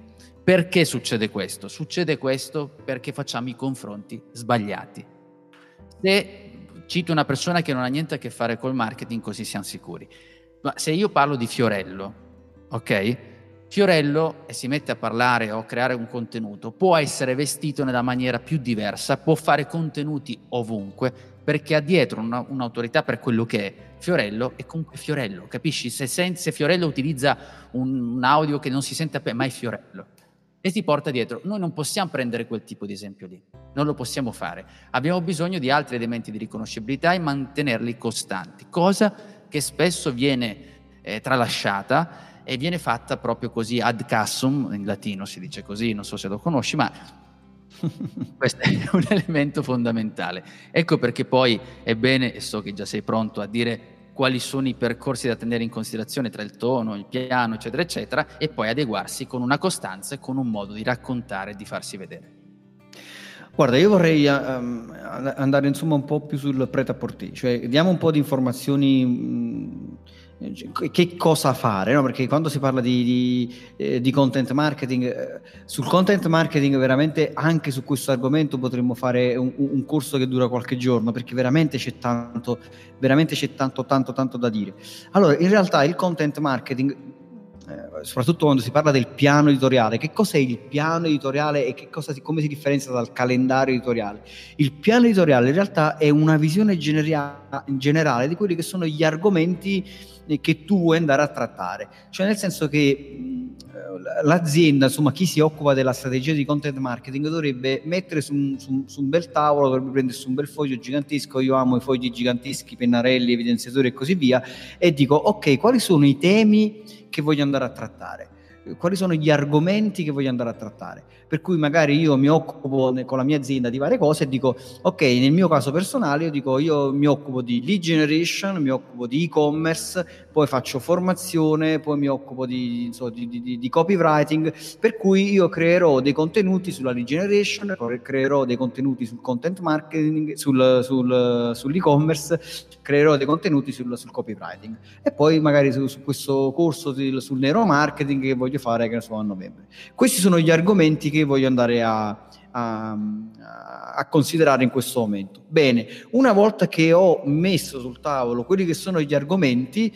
Perché succede questo? Succede questo perché facciamo i confronti sbagliati. Se cito una persona che non ha niente a che fare col marketing, così siamo sicuri. Ma se io parlo di Fiorello, ok? Fiorello e si mette a parlare o a creare un contenuto, può essere vestito nella maniera più diversa, può fare contenuti ovunque, perché ha dietro una, un'autorità per quello che è. Fiorello è comunque Fiorello, capisci? Se, se Fiorello utilizza un, un audio che non si sente a ma è Fiorello e ti porta dietro. Noi non possiamo prendere quel tipo di esempio lì, non lo possiamo fare. Abbiamo bisogno di altri elementi di riconoscibilità e mantenerli costanti, cosa che spesso viene eh, tralasciata e viene fatta proprio così ad cassum, in latino si dice così, non so se lo conosci, ma questo è un elemento fondamentale. Ecco perché poi è bene, e so che già sei pronto a dire quali sono i percorsi da tenere in considerazione tra il tono, il piano, eccetera, eccetera, e poi adeguarsi con una costanza e con un modo di raccontare e di farsi vedere. Guarda, io vorrei um, andare insomma un po' più sul pret-à-porter, cioè diamo un po' di informazioni mh, che cosa fare, no? perché quando si parla di, di, eh, di content marketing, eh, sul content marketing veramente anche su questo argomento potremmo fare un, un, corso che dura qualche giorno, perché veramente c'è tanto, veramente c'è tanto, tanto, tanto da dire. Allora, in realtà il content marketing, eh, soprattutto quando si parla del piano editoriale, che cos'è il piano editoriale e che cosa, come si differenzia dal calendario editoriale? Il piano editoriale in realtà è una visione generale di quelli che sono gli argomenti che tu vuoi andare a trattare. Cioè nel senso che l'azienda, insomma chi si occupa della strategia di content marketing dovrebbe mettere su un, su, su un bel tavolo, dovrebbe prendersi un bel foglio gigantesco, io amo i fogli giganteschi, pennarelli, evidenziatori e così via, e dico ok, quali sono i temi che voglio andare a trattare? quali sono gli argomenti che voglio andare a trattare. Per cui magari io mi occupo con la mia azienda di varie cose e dico, ok, nel mio caso personale io dico, io mi occupo di lead generation, mi occupo di e-commerce, poi faccio formazione, poi mi occupo di, insomma, di, di, di copywriting, per cui io creerò dei contenuti sulla lead generation, creerò dei contenuti sul content marketing, sul, sul, sull'e-commerce, creerò dei contenuti sul, sul copywriting. E poi magari su, su questo corso sul neuromarketing che voglio fare, che ne so, a novembre. Questi sono gli argomenti che voglio andare a, a, a, considerare in questo momento. Bene, una volta che ho messo sul tavolo quelli che sono gli argomenti,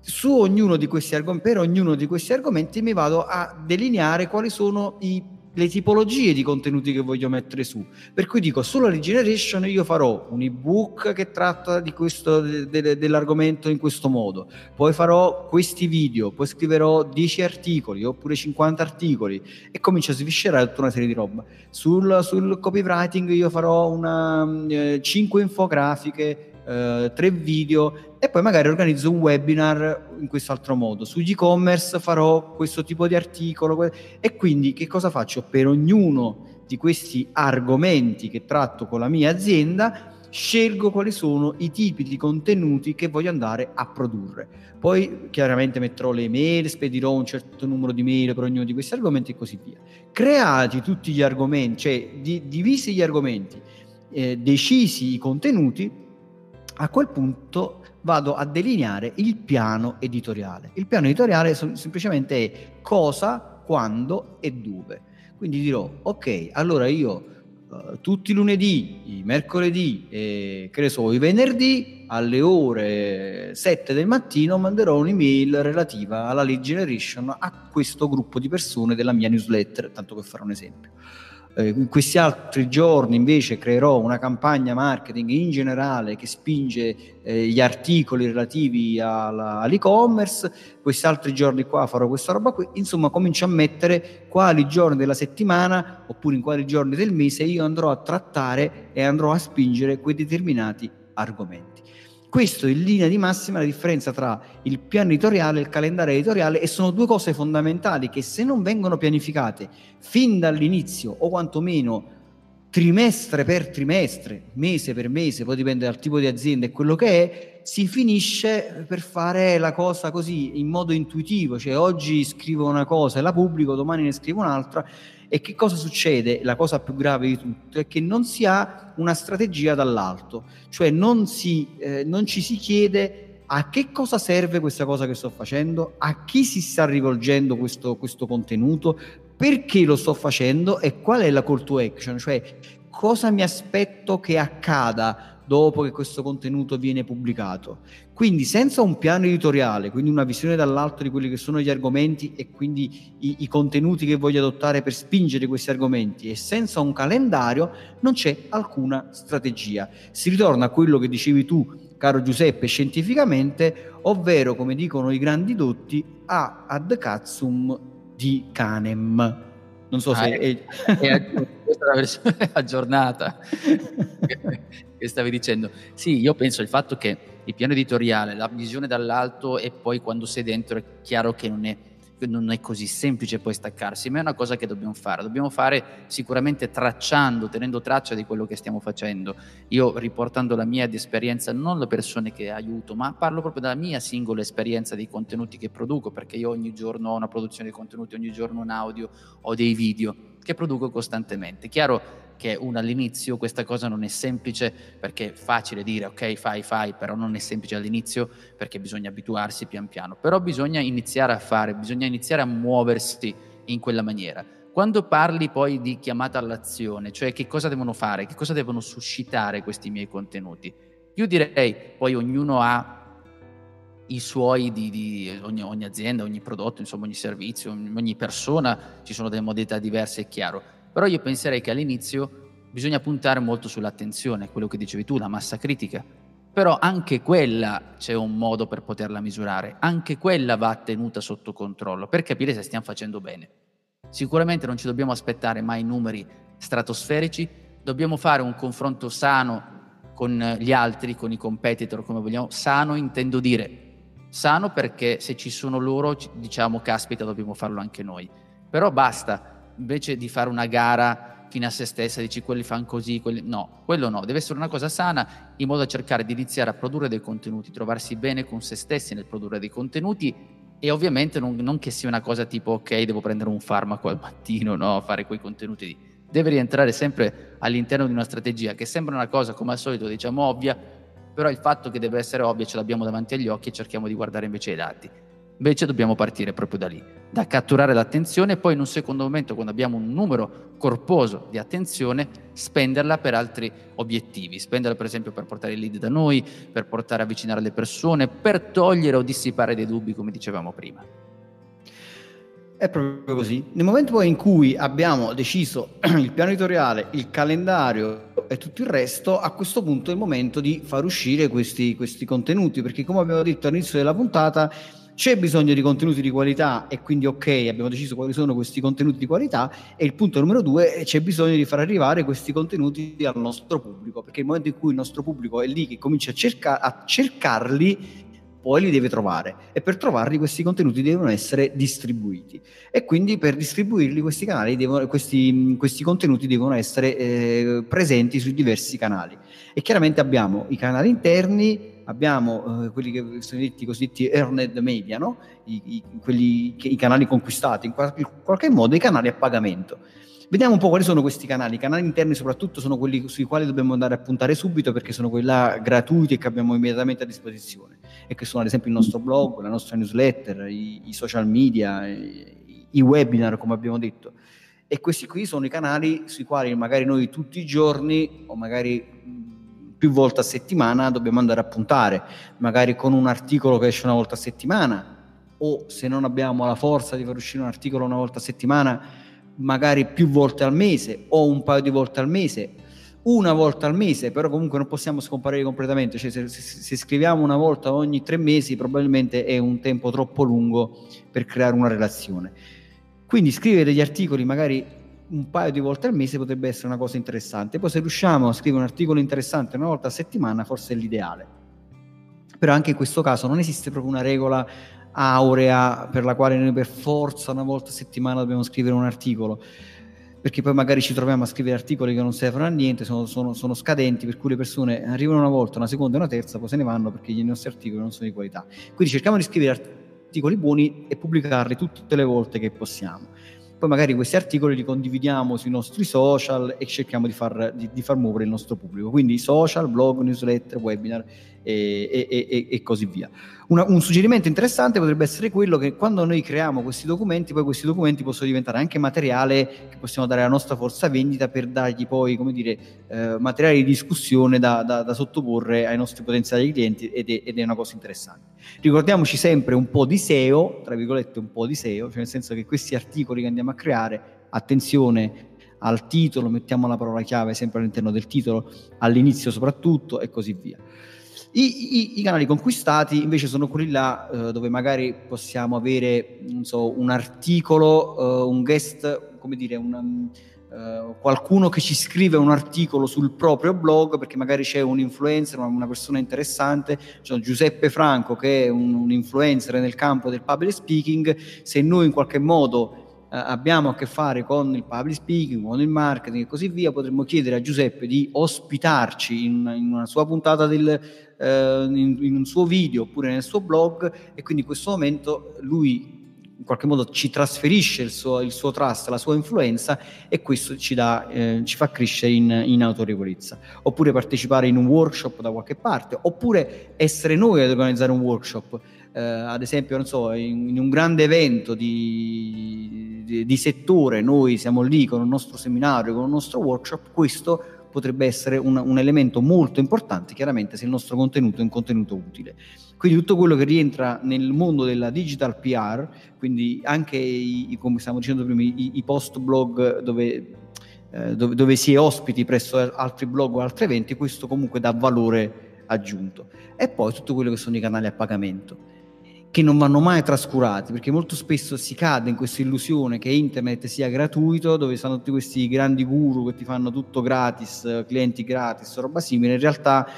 su ognuno di questi argomenti, per ognuno di questi argomenti mi vado a delineare quali sono i le tipologie di contenuti che voglio mettere su. Per cui dico, sulla regeneration io farò un ebook che tratta questo, de, de, dell'argomento in questo modo, poi farò questi video, poi scriverò 10 articoli oppure 50 articoli e comincio a sviscerare tutta una serie di roba. Sul, sul copywriting io farò una, eh, 5 infografiche eh, tre video e poi magari organizzo un webinar in questo altro modo. Sugli e-commerce farò questo tipo di articolo e quindi che cosa faccio? Per ognuno di questi argomenti che tratto con la mia azienda scelgo quali sono i tipi di contenuti che voglio andare a produrre. Poi chiaramente metterò le email, spedirò un certo numero di mail per ognuno di questi argomenti e così via. Creati tutti gli argomenti, cioè di, divisi gli argomenti, eh, decisi i contenuti, a quel punto vado a delineare il piano editoriale. Il piano editoriale semplicemente è cosa, quando e dove. Quindi dirò, ok, allora io uh, tutti i lunedì, i mercoledì e che i venerdì alle ore 7 del mattino manderò un'email relativa alla lead generation a questo gruppo di persone della mia newsletter, tanto per fare un esempio. Eh, in questi altri giorni invece creerò una campagna marketing in generale che spinge eh, gli articoli relativi alla, all'e-commerce, questi altri giorni qua farò questa roba qui, insomma comincio a mettere quali giorni della settimana oppure in quali giorni del mese io andrò a trattare e andrò a spingere quei determinati argomenti. Questo in linea di massima la differenza tra il piano editoriale e il calendario editoriale e sono due cose fondamentali che se non vengono pianificate fin dall'inizio o quantomeno trimestre per trimestre, mese per mese, poi dipende dal tipo di azienda e quello che è, si finisce per fare la cosa così in modo intuitivo, cioè oggi scrivo una cosa e la pubblico, domani ne scrivo un'altra e che cosa succede? La cosa più grave di tutto è che non si ha una strategia dall'alto, cioè non, si, eh, non ci si chiede a che cosa serve questa cosa che sto facendo, a chi si sta rivolgendo questo, questo contenuto, perché lo sto facendo e qual è la call to action, cioè cosa mi aspetto che accada dopo che questo contenuto viene pubblicato. Quindi senza un piano editoriale, quindi una visione dall'alto di quelli che sono gli argomenti e quindi i, i contenuti che voglio adottare per spingere questi argomenti e senza un calendario non c'è alcuna strategia. Si ritorna a quello che dicevi tu, caro Giuseppe, scientificamente, ovvero, come dicono i grandi dotti, a ad cazzum di canem. Non so ah, se è, è, è questa è la versione aggiornata che stavi dicendo. Sì, io penso il fatto che il piano editoriale, la visione dall'alto e poi quando sei dentro è chiaro che non è non è così semplice poi staccarsi, ma è una cosa che dobbiamo fare. Dobbiamo fare sicuramente tracciando, tenendo traccia di quello che stiamo facendo. Io riportando la mia esperienza, non le persone che aiuto, ma parlo proprio della mia singola esperienza dei contenuti che produco, perché io ogni giorno ho una produzione di contenuti, ogni giorno un audio, ho dei video che produco costantemente. Chiaro che uno all'inizio questa cosa non è semplice perché è facile dire ok fai fai, però non è semplice all'inizio perché bisogna abituarsi pian piano, però bisogna iniziare a fare, bisogna iniziare a muoversi in quella maniera. Quando parli poi di chiamata all'azione, cioè che cosa devono fare, che cosa devono suscitare questi miei contenuti, io direi poi ognuno ha i suoi di, di ogni, ogni, azienda, ogni prodotto, insomma ogni servizio, ogni persona, ci sono delle modalità diverse, è chiaro. Però io penserei che all'inizio bisogna puntare molto sull'attenzione, quello che dicevi tu, la massa critica. Però anche quella c'è un modo per poterla misurare, anche quella va tenuta sotto controllo per capire se stiamo facendo bene. Sicuramente non ci dobbiamo aspettare mai numeri stratosferici, dobbiamo fare un confronto sano con gli altri, con i competitor, come vogliamo. Sano intendo dire sano perché se ci sono loro diciamo caspita dobbiamo farlo anche noi. Però basta, invece di fare una gara fino a se stessa, dici quelli fanno così, quelli... no, quello no, deve essere una cosa sana in modo da cercare di iniziare a produrre dei contenuti, trovarsi bene con se stessi nel produrre dei contenuti e ovviamente non, non che sia una cosa tipo ok devo prendere un farmaco al mattino, no, fare quei contenuti lì. Deve rientrare sempre all'interno di una strategia che sembra una cosa come al solito diciamo ovvia, però il fatto che deve essere ovvia ce l'abbiamo davanti agli occhi e cerchiamo di guardare invece i dati. Invece dobbiamo partire proprio da lì, da catturare l'attenzione e poi in un secondo momento, quando abbiamo un numero corposo di attenzione, spenderla per altri obiettivi. Spenderla per esempio per portare i lead da noi, per portare a avvicinare le persone, per togliere o dissipare dei dubbi, come dicevamo prima. È proprio così. Nel momento poi in cui abbiamo deciso il piano editoriale, il calendario e tutto il resto, a questo punto è il momento di far uscire questi, questi contenuti, perché come abbiamo detto all'inizio della puntata, c'è bisogno di contenuti di qualità e quindi ok, abbiamo deciso quali sono questi contenuti di qualità e il punto numero due, c'è bisogno di far arrivare questi contenuti al nostro pubblico, perché nel momento in cui il nostro pubblico è lì che comincia a, cerca- a cercarli, poi li deve trovare e per trovarli questi contenuti devono essere distribuiti e quindi per distribuirli questi, canali devono, questi, questi contenuti devono essere eh, presenti sui diversi canali. E chiaramente abbiamo i canali interni abbiamo eh, quelli che sono detti cosiddetti earned media, no? I, i, quelli i canali conquistati, in qualche, in qualche modo i canali a pagamento. Vediamo un po' quali sono questi canali. I canali interni soprattutto sono quelli sui quali dobbiamo andare a puntare subito perché sono quelli là gratuiti che abbiamo immediatamente a disposizione e che sono ad esempio il nostro blog, la nostra newsletter, i, i social media, i, i webinar come abbiamo detto. E questi qui sono i canali sui quali magari noi tutti i giorni o magari più volte a settimana dobbiamo andare a puntare, magari con un articolo che esce una volta a settimana o se non abbiamo la forza di far uscire un articolo una volta a settimana, magari più volte al mese o un paio di volte al mese, una volta al mese, però comunque non possiamo scomparire completamente, cioè se, se, se scriviamo una volta ogni tre mesi probabilmente è un tempo troppo lungo per creare una relazione. Quindi scrivere degli articoli magari un paio di volte al mese potrebbe essere una cosa interessante. Poi se riusciamo a scrivere un articolo interessante una volta a settimana, forse è l'ideale. Però anche in questo caso non esiste proprio una regola aurea per la quale noi per forza una volta a settimana dobbiamo scrivere un articolo perché poi magari ci troviamo a scrivere articoli che non servono a niente, sono, sono, sono, scadenti, per cui le persone arrivano una volta, una seconda e una terza, poi se ne vanno perché i nostri articoli non sono di qualità. Quindi cerchiamo di scrivere articoli buoni e pubblicarli tutte le volte che possiamo poi magari questi articoli li condividiamo sui nostri social e cerchiamo di far, di, di far muovere il nostro pubblico. Quindi social, blog, newsletter, webinar e, e, e, così via. Una, un suggerimento interessante potrebbe essere quello che quando noi creiamo questi documenti, poi questi documenti possono diventare anche materiale che possiamo dare alla nostra forza vendita per dargli poi, come dire, eh, materiale di discussione da, da, da, sottoporre ai nostri potenziali clienti ed è, ed è, una cosa interessante. Ricordiamoci sempre un po' di SEO, tra virgolette un po' di SEO, cioè nel senso che questi articoli che andiamo a creare, attenzione al titolo, mettiamo la parola chiave sempre all'interno del titolo, all'inizio soprattutto e così via. I, i, I, canali conquistati invece sono quelli là eh, dove magari possiamo avere so, un articolo, eh, un guest, come dire, una, uh, qualcuno che ci scrive un articolo sul proprio blog perché magari c'è un influencer, una, persona interessante, cioè Giuseppe Franco che è un, un influencer nel campo del public speaking, se noi in qualche modo eh, abbiamo a che fare con il public speaking, con il marketing e così via, potremmo chiedere a Giuseppe di ospitarci in, in una sua puntata del, eh, in, in, un suo video oppure nel suo blog e quindi in questo momento lui in qualche modo ci trasferisce il suo, il suo trust, la sua influenza e questo ci, dà, eh, ci fa crescere in, in, autorevolezza. Oppure partecipare in un workshop da qualche parte, oppure essere noi ad organizzare un workshop. Eh, ad esempio, non so, in, in un grande evento di, di, di, settore, noi siamo lì con il nostro seminario, con il nostro workshop, questo potrebbe essere un, un elemento molto importante, chiaramente se il nostro contenuto è un contenuto utile. Quindi tutto quello che rientra nel mondo della digital PR, quindi anche i, come stiamo dicendo prima, i, i post blog dove, eh, dove, dove, si è ospiti presso altri blog o altri eventi, questo comunque dà valore aggiunto. E poi tutto quello che sono i canali a pagamento che non vanno mai trascurati, perché molto spesso si cade in questa illusione che internet sia gratuito, dove sono tutti questi grandi guru che ti fanno tutto gratis, clienti gratis, roba simile. In realtà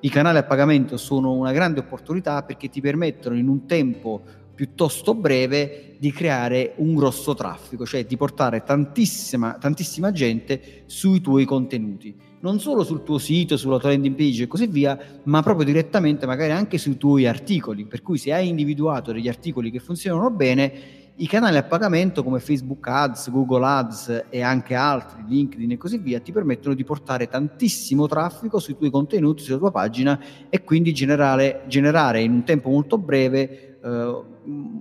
i canali a pagamento sono una grande opportunità perché ti permettono in un tempo piuttosto breve di creare un grosso traffico, cioè di portare tantissima, tantissima gente sui tuoi contenuti, non solo sul tuo sito, sulla tua landing page e così via, ma proprio direttamente magari anche sui tuoi articoli, per cui se hai individuato degli articoli che funzionano bene, i canali a pagamento come Facebook Ads, Google Ads e anche altri, LinkedIn e così via, ti permettono di portare tantissimo traffico sui tuoi contenuti, sulla tua pagina e quindi generare, generare in un tempo molto breve eh,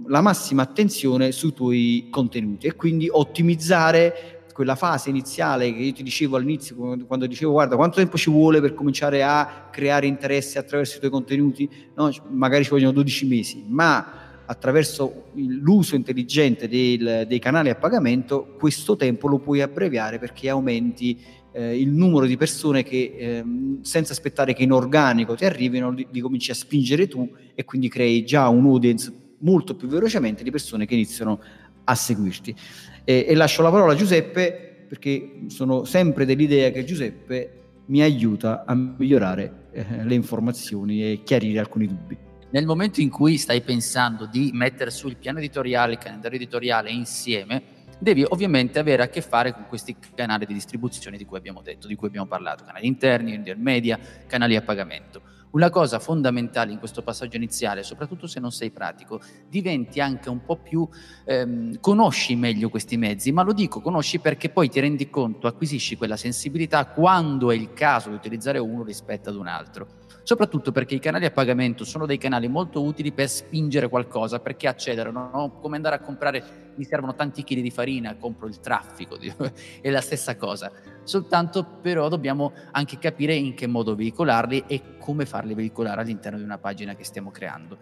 la massima attenzione sui tuoi contenuti e quindi ottimizzare quella fase iniziale che io ti dicevo all'inizio, quando dicevo guarda quanto tempo ci vuole per cominciare a creare interesse attraverso i tuoi contenuti, no? magari ci vogliono 12 mesi, ma attraverso l'uso intelligente del, dei canali a pagamento, questo tempo lo puoi abbreviare perché aumenti eh, il numero di persone che eh, senza aspettare che in organico ti arrivino, li, li, cominci a spingere tu e quindi crei già un audience molto più velocemente di persone che iniziano a seguirti. E, e lascio la parola a Giuseppe perché sono sempre dell'idea che Giuseppe mi aiuta a migliorare eh, le informazioni e chiarire alcuni dubbi. Nel momento in cui stai pensando di mettere sul piano editoriale, il calendario editoriale insieme, devi ovviamente avere a che fare con questi canali di distribuzione di cui abbiamo detto, di cui abbiamo parlato, canali interni, media, canali a pagamento. Una cosa fondamentale in questo passaggio iniziale, soprattutto se non sei pratico, diventi anche un po' più, ehm, conosci meglio questi mezzi, ma lo dico, conosci perché poi ti rendi conto, acquisisci quella sensibilità quando è il caso di utilizzare uno rispetto ad un altro soprattutto perché i canali a pagamento sono dei canali molto utili per spingere qualcosa, perché accelerano, no? come andare a comprare, mi servono tanti chili di farina, compro il traffico, è la stessa cosa, soltanto però dobbiamo anche capire in che modo veicolarli e come farli veicolare all'interno di una pagina che stiamo creando.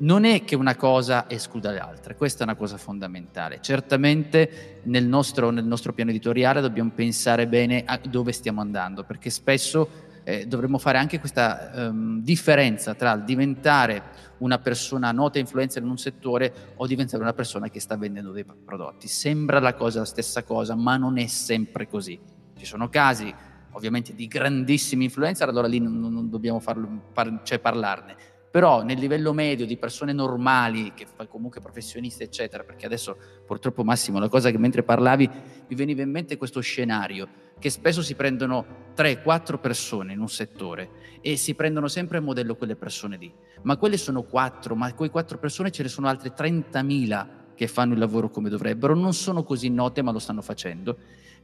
Non è che una cosa escluda le altre, questa è una cosa fondamentale. Certamente nel nostro, nel nostro piano editoriale dobbiamo pensare bene a dove stiamo andando, perché spesso eh, dovremmo fare anche questa um, differenza tra il diventare una persona nota e influencer in un settore o diventare una persona che sta vendendo dei prodotti. Sembra la cosa la stessa cosa, ma non è sempre così. Ci sono casi ovviamente di grandissimi influencer, allora lì non, non dobbiamo farlo, par- cioè parlarne però nel livello medio di persone normali, che comunque professionisti, eccetera, perché adesso purtroppo Massimo, la cosa che mentre parlavi mi veniva in mente questo scenario, che spesso si prendono 3-4 persone in un settore e si prendono sempre a modello quelle persone lì, ma quelle sono 4, ma quei 4 persone ce ne sono altre 30.000 che fanno il lavoro come dovrebbero, non sono così note ma lo stanno facendo.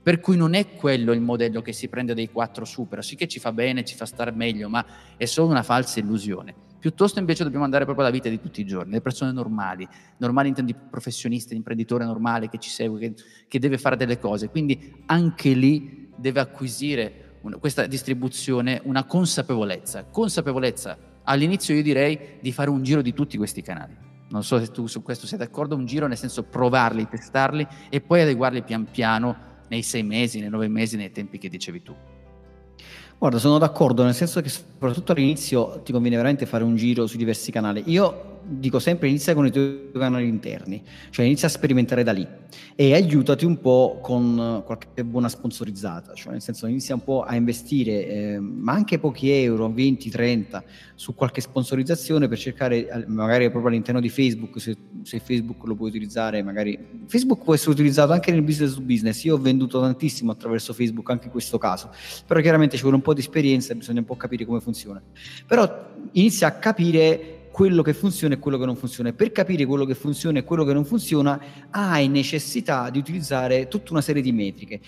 Per cui non è quello il modello che si prende dei 4 super, sì che ci fa bene, ci fa stare meglio, ma è solo una falsa illusione. Piuttosto invece dobbiamo andare proprio alla vita di tutti i giorni, le persone normali, normali intendi professionista, imprenditore normale che ci segue, che, che, deve fare delle cose. Quindi anche lì deve acquisire questa distribuzione una consapevolezza. Consapevolezza all'inizio io direi di fare un giro di tutti questi canali. Non so se tu su questo sei d'accordo, un giro nel senso provarli, testarli e poi adeguarli pian piano nei sei mesi, nei nove mesi, nei tempi che dicevi tu. Guarda, sono d'accordo, nel senso che soprattutto all'inizio ti conviene veramente fare un giro sui diversi canali. Io dico sempre inizia con i tuoi canali interni, cioè inizia a sperimentare da lì e aiutati un po' con qualche buona sponsorizzata, cioè nel senso inizia un po' a investire, eh, ma anche pochi euro, 20, 30, su qualche sponsorizzazione per cercare, magari proprio all'interno di Facebook, se, se Facebook lo puoi utilizzare, magari Facebook può essere utilizzato anche nel business to business, io ho venduto tantissimo attraverso Facebook anche in questo caso, però chiaramente ci vuole un po' di esperienza bisogna un po' capire come funziona, però inizia a capire quello che funziona e quello che non funziona. Per capire quello che funziona e quello che non funziona, hai necessità di utilizzare tutta una serie di metriche.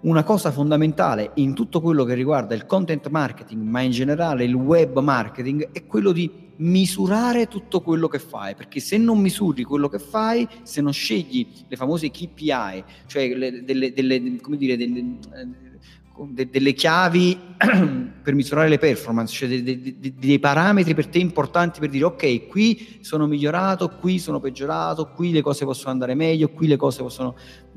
Una cosa fondamentale in tutto quello che riguarda il content marketing, ma in generale il web marketing, è quello di misurare tutto quello che fai, perché se non misuri quello che fai, se non scegli le famose KPI, cioè le, delle, delle, come dire, delle, eh, de- delle chiavi per misurare le performance, cioè de- de- dei parametri per te importanti per dire ok, qui sono migliorato, qui sono peggiorato, qui le cose possono andare meglio, qui le cose possono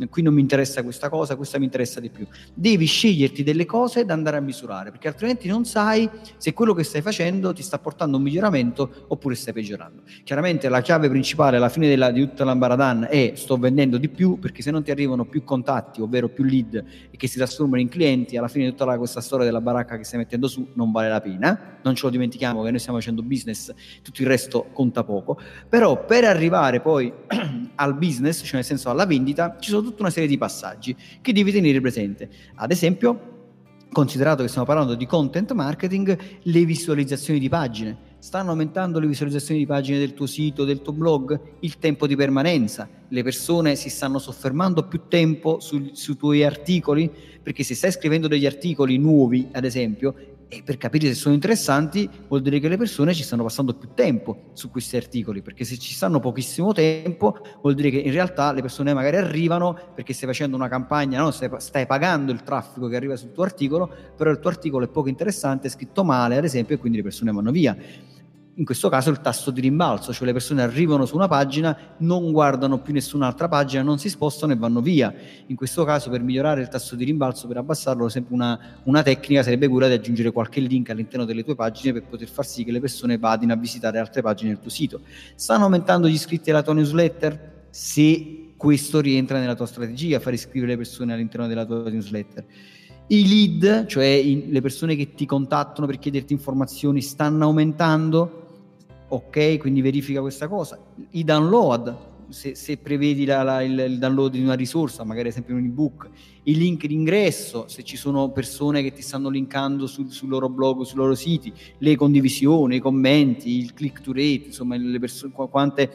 qui non mi interessa questa cosa, questa mi interessa di più. Devi sceglierti delle cose da andare a misurare, perché altrimenti non sai se quello che stai facendo ti sta portando un miglioramento oppure stai peggiorando. Chiaramente la chiave principale alla fine della, di tutta l'ambaradan è sto vendendo di più, perché se non ti arrivano più contatti, ovvero più lead che si trasformano in clienti, alla fine di tutta la, questa storia della baracca che stai mettendo su non vale la pena. Non ce lo dimentichiamo che noi stiamo facendo business, tutto il resto conta poco. Però per arrivare poi al business, cioè nel senso alla vendita, ci sono tutta una serie di passaggi che devi tenere presente. Ad esempio, considerato che stiamo parlando di content marketing, le visualizzazioni di pagine. Stanno aumentando le visualizzazioni di pagine del tuo sito, del tuo blog, il tempo di permanenza. Le persone si stanno soffermando più tempo su, sui tuoi articoli, perché se stai scrivendo degli articoli nuovi, ad esempio, e per capire se sono interessanti vuol dire che le persone ci stanno passando più tempo su questi articoli, perché se ci stanno pochissimo tempo vuol dire che in realtà le persone magari arrivano perché stai facendo una campagna, no? stai, stai, pagando il traffico che arriva sul tuo articolo, però il tuo articolo è poco interessante, è scritto male ad esempio e quindi le persone vanno via in questo caso il tasso di rimbalzo, cioè le persone arrivano su una pagina, non guardano più nessun'altra pagina, non si spostano e vanno via. In questo caso per migliorare il tasso di rimbalzo, per abbassarlo, sempre una, una tecnica sarebbe quella di aggiungere qualche link all'interno delle tue pagine per poter far sì che le persone vadino a visitare altre pagine del tuo sito. Stanno aumentando gli iscritti alla tua newsletter? Se questo rientra nella tua strategia, far iscrivere le persone all'interno della tua newsletter. I lead, cioè le persone che ti contattano per chiederti informazioni, stanno aumentando? Ok, quindi verifica questa cosa. I download, se, se prevedi la, la, il, il, download di una risorsa, magari ad esempio un ebook, i link d'ingresso, se ci sono persone che ti stanno linkando sul, sul loro blog, sui loro siti, le condivisioni, i commenti, il click to rate, insomma, le persone, quante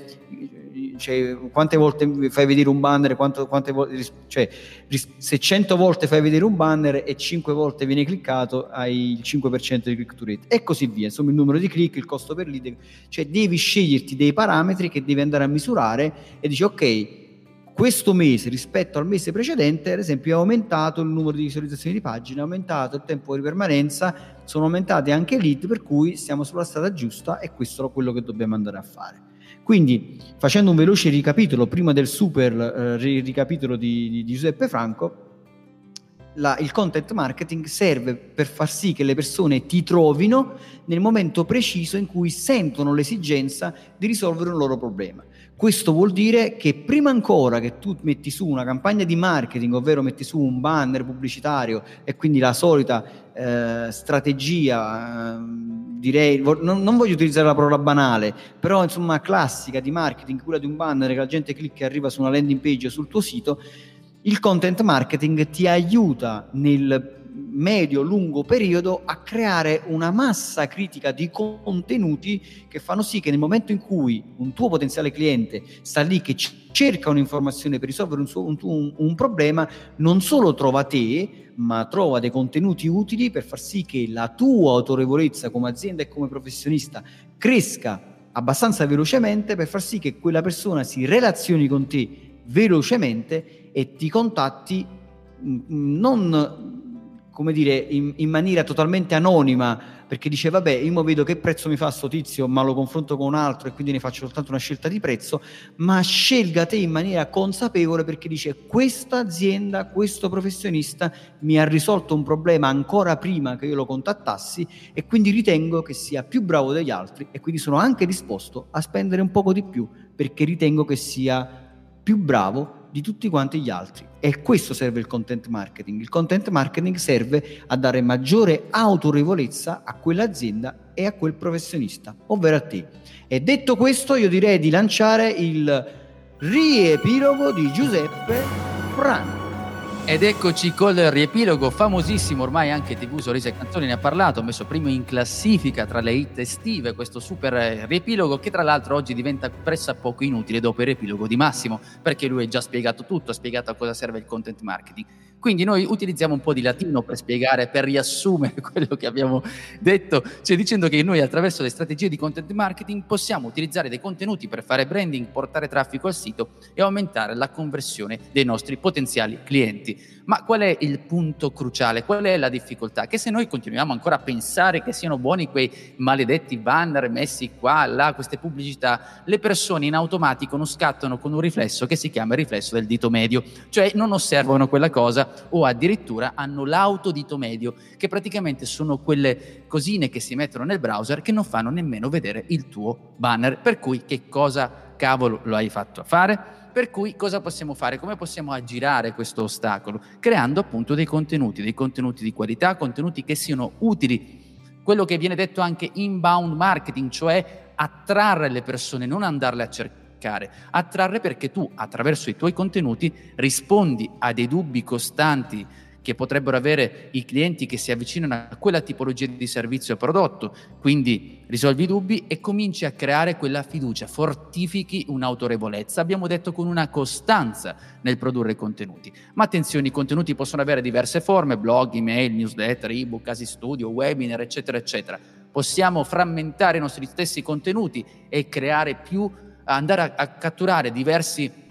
cioè, quante volte fai vedere un banner, quanto, quante volte, cioè, se 100 volte fai vedere un banner e 5 volte viene cliccato, hai il 5% di click to rate. E così via, insomma il numero di click, il costo per lead, cioè devi sceglierti dei parametri che devi andare a misurare e dici ok, questo mese rispetto al mese precedente, ad esempio, è aumentato il numero di visualizzazioni di pagine, è aumentato il tempo di permanenza, sono aumentate anche i lead, per cui siamo sulla strada giusta e questo è quello che dobbiamo andare a fare. Quindi, facendo un veloce ricapitolo, prima del super eh, ricapitolo di, di, Giuseppe Franco, la, il content marketing serve per far sì che le persone ti trovino nel momento preciso in cui sentono l'esigenza di risolvere un loro problema. Questo vuol dire che prima ancora che tu metti su una campagna di marketing, ovvero metti su un banner pubblicitario e quindi la solita eh, strategia, eh, direi, non, non, voglio utilizzare la parola banale, però insomma classica di marketing, quella di un banner che la gente clicca e arriva su una landing page sul tuo sito, il content marketing ti aiuta nel medio-lungo periodo a creare una massa critica di contenuti che fanno sì che nel momento in cui un tuo potenziale cliente sta lì che cerca un'informazione per risolvere un, suo, un, un, un problema, non solo trova te, ma trova dei contenuti utili per far sì che la tua autorevolezza come azienda e come professionista cresca abbastanza velocemente per far sì che quella persona si relazioni con te velocemente e ti contatti mm, non come dire, in, in, maniera totalmente anonima, perché dice vabbè, io vedo che prezzo mi fa sto tizio, ma lo confronto con un altro e quindi ne faccio soltanto una scelta di prezzo, ma scelga te in maniera consapevole perché dice questa azienda, questo professionista mi ha risolto un problema ancora prima che io lo contattassi e quindi ritengo che sia più bravo degli altri e quindi sono anche disposto a spendere un poco di più perché ritengo che sia più bravo di tutti quanti gli altri. E questo serve il content marketing. Il content marketing serve a dare maggiore autorevolezza a quell'azienda e a quel professionista, ovvero a te. E detto questo, io direi di lanciare il riepilogo di Giuseppe Franco. Ed eccoci col riepilogo famosissimo, ormai anche TV Sorrisi e Canzoni ne ha parlato, messo primo in classifica tra le hit estive questo super riepilogo che tra l'altro oggi diventa pressappoco inutile dopo il riepilogo di Massimo, perché lui ha già spiegato tutto, ha spiegato a cosa serve il content marketing. Quindi noi utilizziamo un po' di latino per spiegare, per riassumere quello che abbiamo detto, cioè dicendo che noi attraverso le strategie di content marketing possiamo utilizzare dei contenuti per fare branding, portare traffico al sito e aumentare la conversione dei nostri potenziali clienti. Ma qual è il punto cruciale? Qual è la difficoltà? Che se noi continuiamo ancora a pensare che siano buoni quei maledetti banner messi qua, là, queste pubblicità, le persone in automatico non scattano con un riflesso che si chiama il riflesso del dito medio, cioè non osservano quella cosa o addirittura hanno l'autodito medio, che praticamente sono quelle cosine che si mettono nel browser che non fanno nemmeno vedere il tuo banner. Per cui che cosa cavolo lo hai fatto a fare? Per cui cosa possiamo fare? Come possiamo aggirare questo ostacolo? Creando appunto dei contenuti, dei contenuti di qualità, contenuti che siano utili. Quello che viene detto anche inbound marketing, cioè attrarre le persone, non andarle a cercare attrarre perché tu attraverso i tuoi contenuti rispondi a dei dubbi costanti che potrebbero avere i clienti che si avvicinano a quella tipologia di servizio o prodotto. Quindi risolvi i dubbi e cominci a creare quella fiducia, fortifichi un'autorevolezza, abbiamo detto con una costanza nel produrre contenuti. Ma attenzione, i contenuti possono avere diverse forme, blog, email, newsletter, ebook, casi studio, webinar, eccetera, eccetera. Possiamo frammentare i nostri stessi contenuti e creare più, andare a, a catturare diversi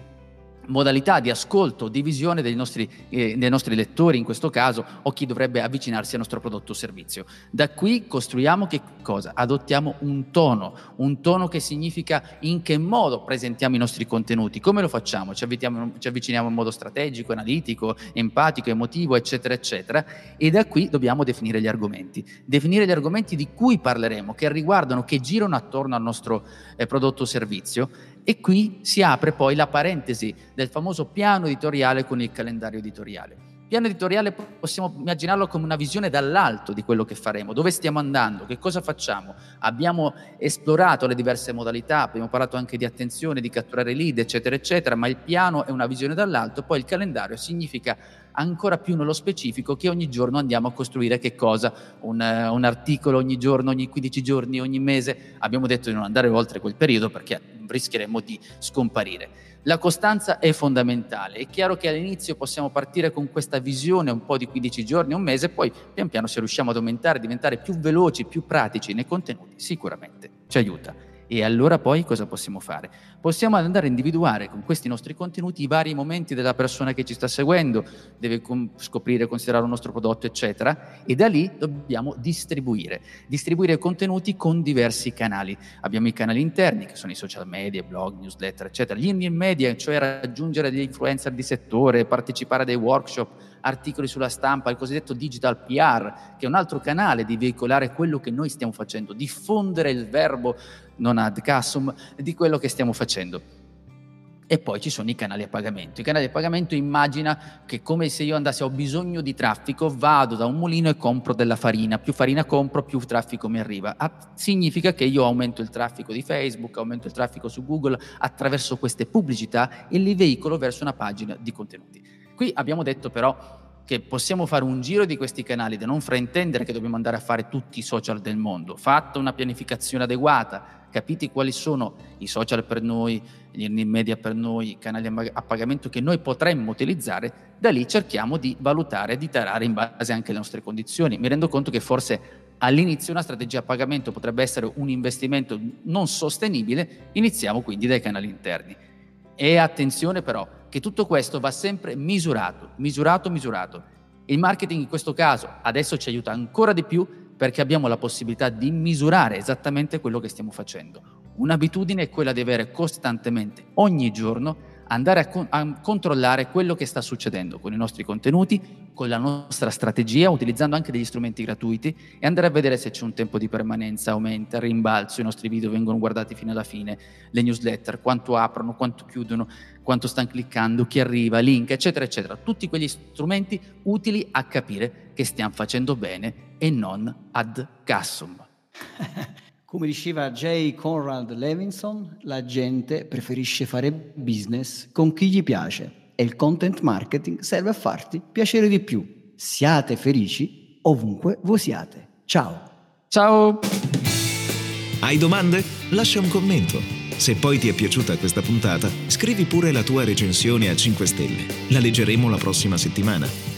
modalità di ascolto, di visione dei nostri, eh, dei nostri, lettori in questo caso o chi dovrebbe avvicinarsi al nostro prodotto o servizio. Da qui costruiamo che cosa? Adottiamo un tono, un tono che significa in che modo presentiamo i nostri contenuti, come lo facciamo, ci ci avviciniamo in modo strategico, analitico, empatico, emotivo, eccetera, eccetera e da qui dobbiamo definire gli argomenti, definire gli argomenti di cui parleremo, che riguardano, che girano attorno al nostro eh, prodotto o servizio e qui si apre poi la parentesi del famoso piano editoriale con il calendario editoriale. Piano editoriale possiamo immaginarlo come una visione dall'alto di quello che faremo, dove stiamo andando, che cosa facciamo. Abbiamo esplorato le diverse modalità, abbiamo parlato anche di attenzione, di catturare lead, eccetera, eccetera, ma il piano è una visione dall'alto, poi il calendario significa ancora più nello specifico che ogni giorno andiamo a costruire che cosa? Un, uh, un, articolo ogni giorno, ogni 15 giorni, ogni mese. Abbiamo detto di non andare oltre quel periodo perché rischieremmo di scomparire. La costanza è fondamentale. È chiaro che all'inizio possiamo partire con questa visione un po' di 15 giorni, un mese, poi pian piano se riusciamo ad aumentare, diventare più veloci, più pratici nei contenuti, sicuramente ci aiuta. E allora poi cosa possiamo fare? Possiamo andare a individuare con questi nostri contenuti i vari momenti della persona che ci sta seguendo, deve scoprire, considerare un nostro prodotto, eccetera, e da lì dobbiamo distribuire. Distribuire contenuti con diversi canali. Abbiamo i canali interni, che sono i social media, blog, newsletter, eccetera. Gli in media, cioè raggiungere degli influencer di settore, partecipare a dei workshop, articoli sulla stampa, il cosiddetto digital PR, che è un altro canale di veicolare quello che noi stiamo facendo, diffondere il verbo non ad casum di quello che stiamo facendo. E poi ci sono i canali a pagamento. I canali a pagamento immagina che come se io andassi, ho bisogno di traffico, vado da un mulino e compro della farina. Più farina compro, più traffico mi arriva. Ah, significa che io aumento il traffico di Facebook, aumento il traffico su Google attraverso queste pubblicità e li veicolo verso una pagina di contenuti. Qui abbiamo detto però che possiamo fare un giro di questi canali da non fraintendere che dobbiamo andare a fare tutti i social del mondo. Fatta una pianificazione adeguata, capite quali sono i social per noi, gli earning media per noi, i canali a pagamento che noi potremmo utilizzare, da lì cerchiamo di valutare, di tarare in base anche alle nostre condizioni. Mi rendo conto che forse all'inizio una strategia a pagamento potrebbe essere un investimento non sostenibile, iniziamo quindi dai canali interni. E attenzione però, che tutto questo va sempre misurato, misurato, misurato. Il marketing in questo caso adesso ci aiuta ancora di più perché abbiamo la possibilità di misurare esattamente quello che stiamo facendo. Un'abitudine è quella di avere costantemente, ogni giorno, andare a, con- a, controllare quello che sta succedendo con i nostri contenuti, con la nostra strategia, utilizzando anche degli strumenti gratuiti e andare a vedere se c'è un tempo di permanenza, aumenta, rimbalzo, i nostri video vengono guardati fino alla fine, le newsletter, quanto aprono, quanto chiudono, quanto stanno cliccando, chi arriva, link, eccetera, eccetera. Tutti quegli strumenti utili a capire che stiamo facendo bene e non ad cassum. Come diceva J. Conrad Levinson, la gente preferisce fare business con chi gli piace e il content marketing serve a farti piacere di più. Siate felici ovunque voi siate. Ciao! Ciao! Hai domande? Lascia un commento. Se poi ti è piaciuta questa puntata, scrivi pure la tua recensione a 5 stelle. La leggeremo la prossima settimana.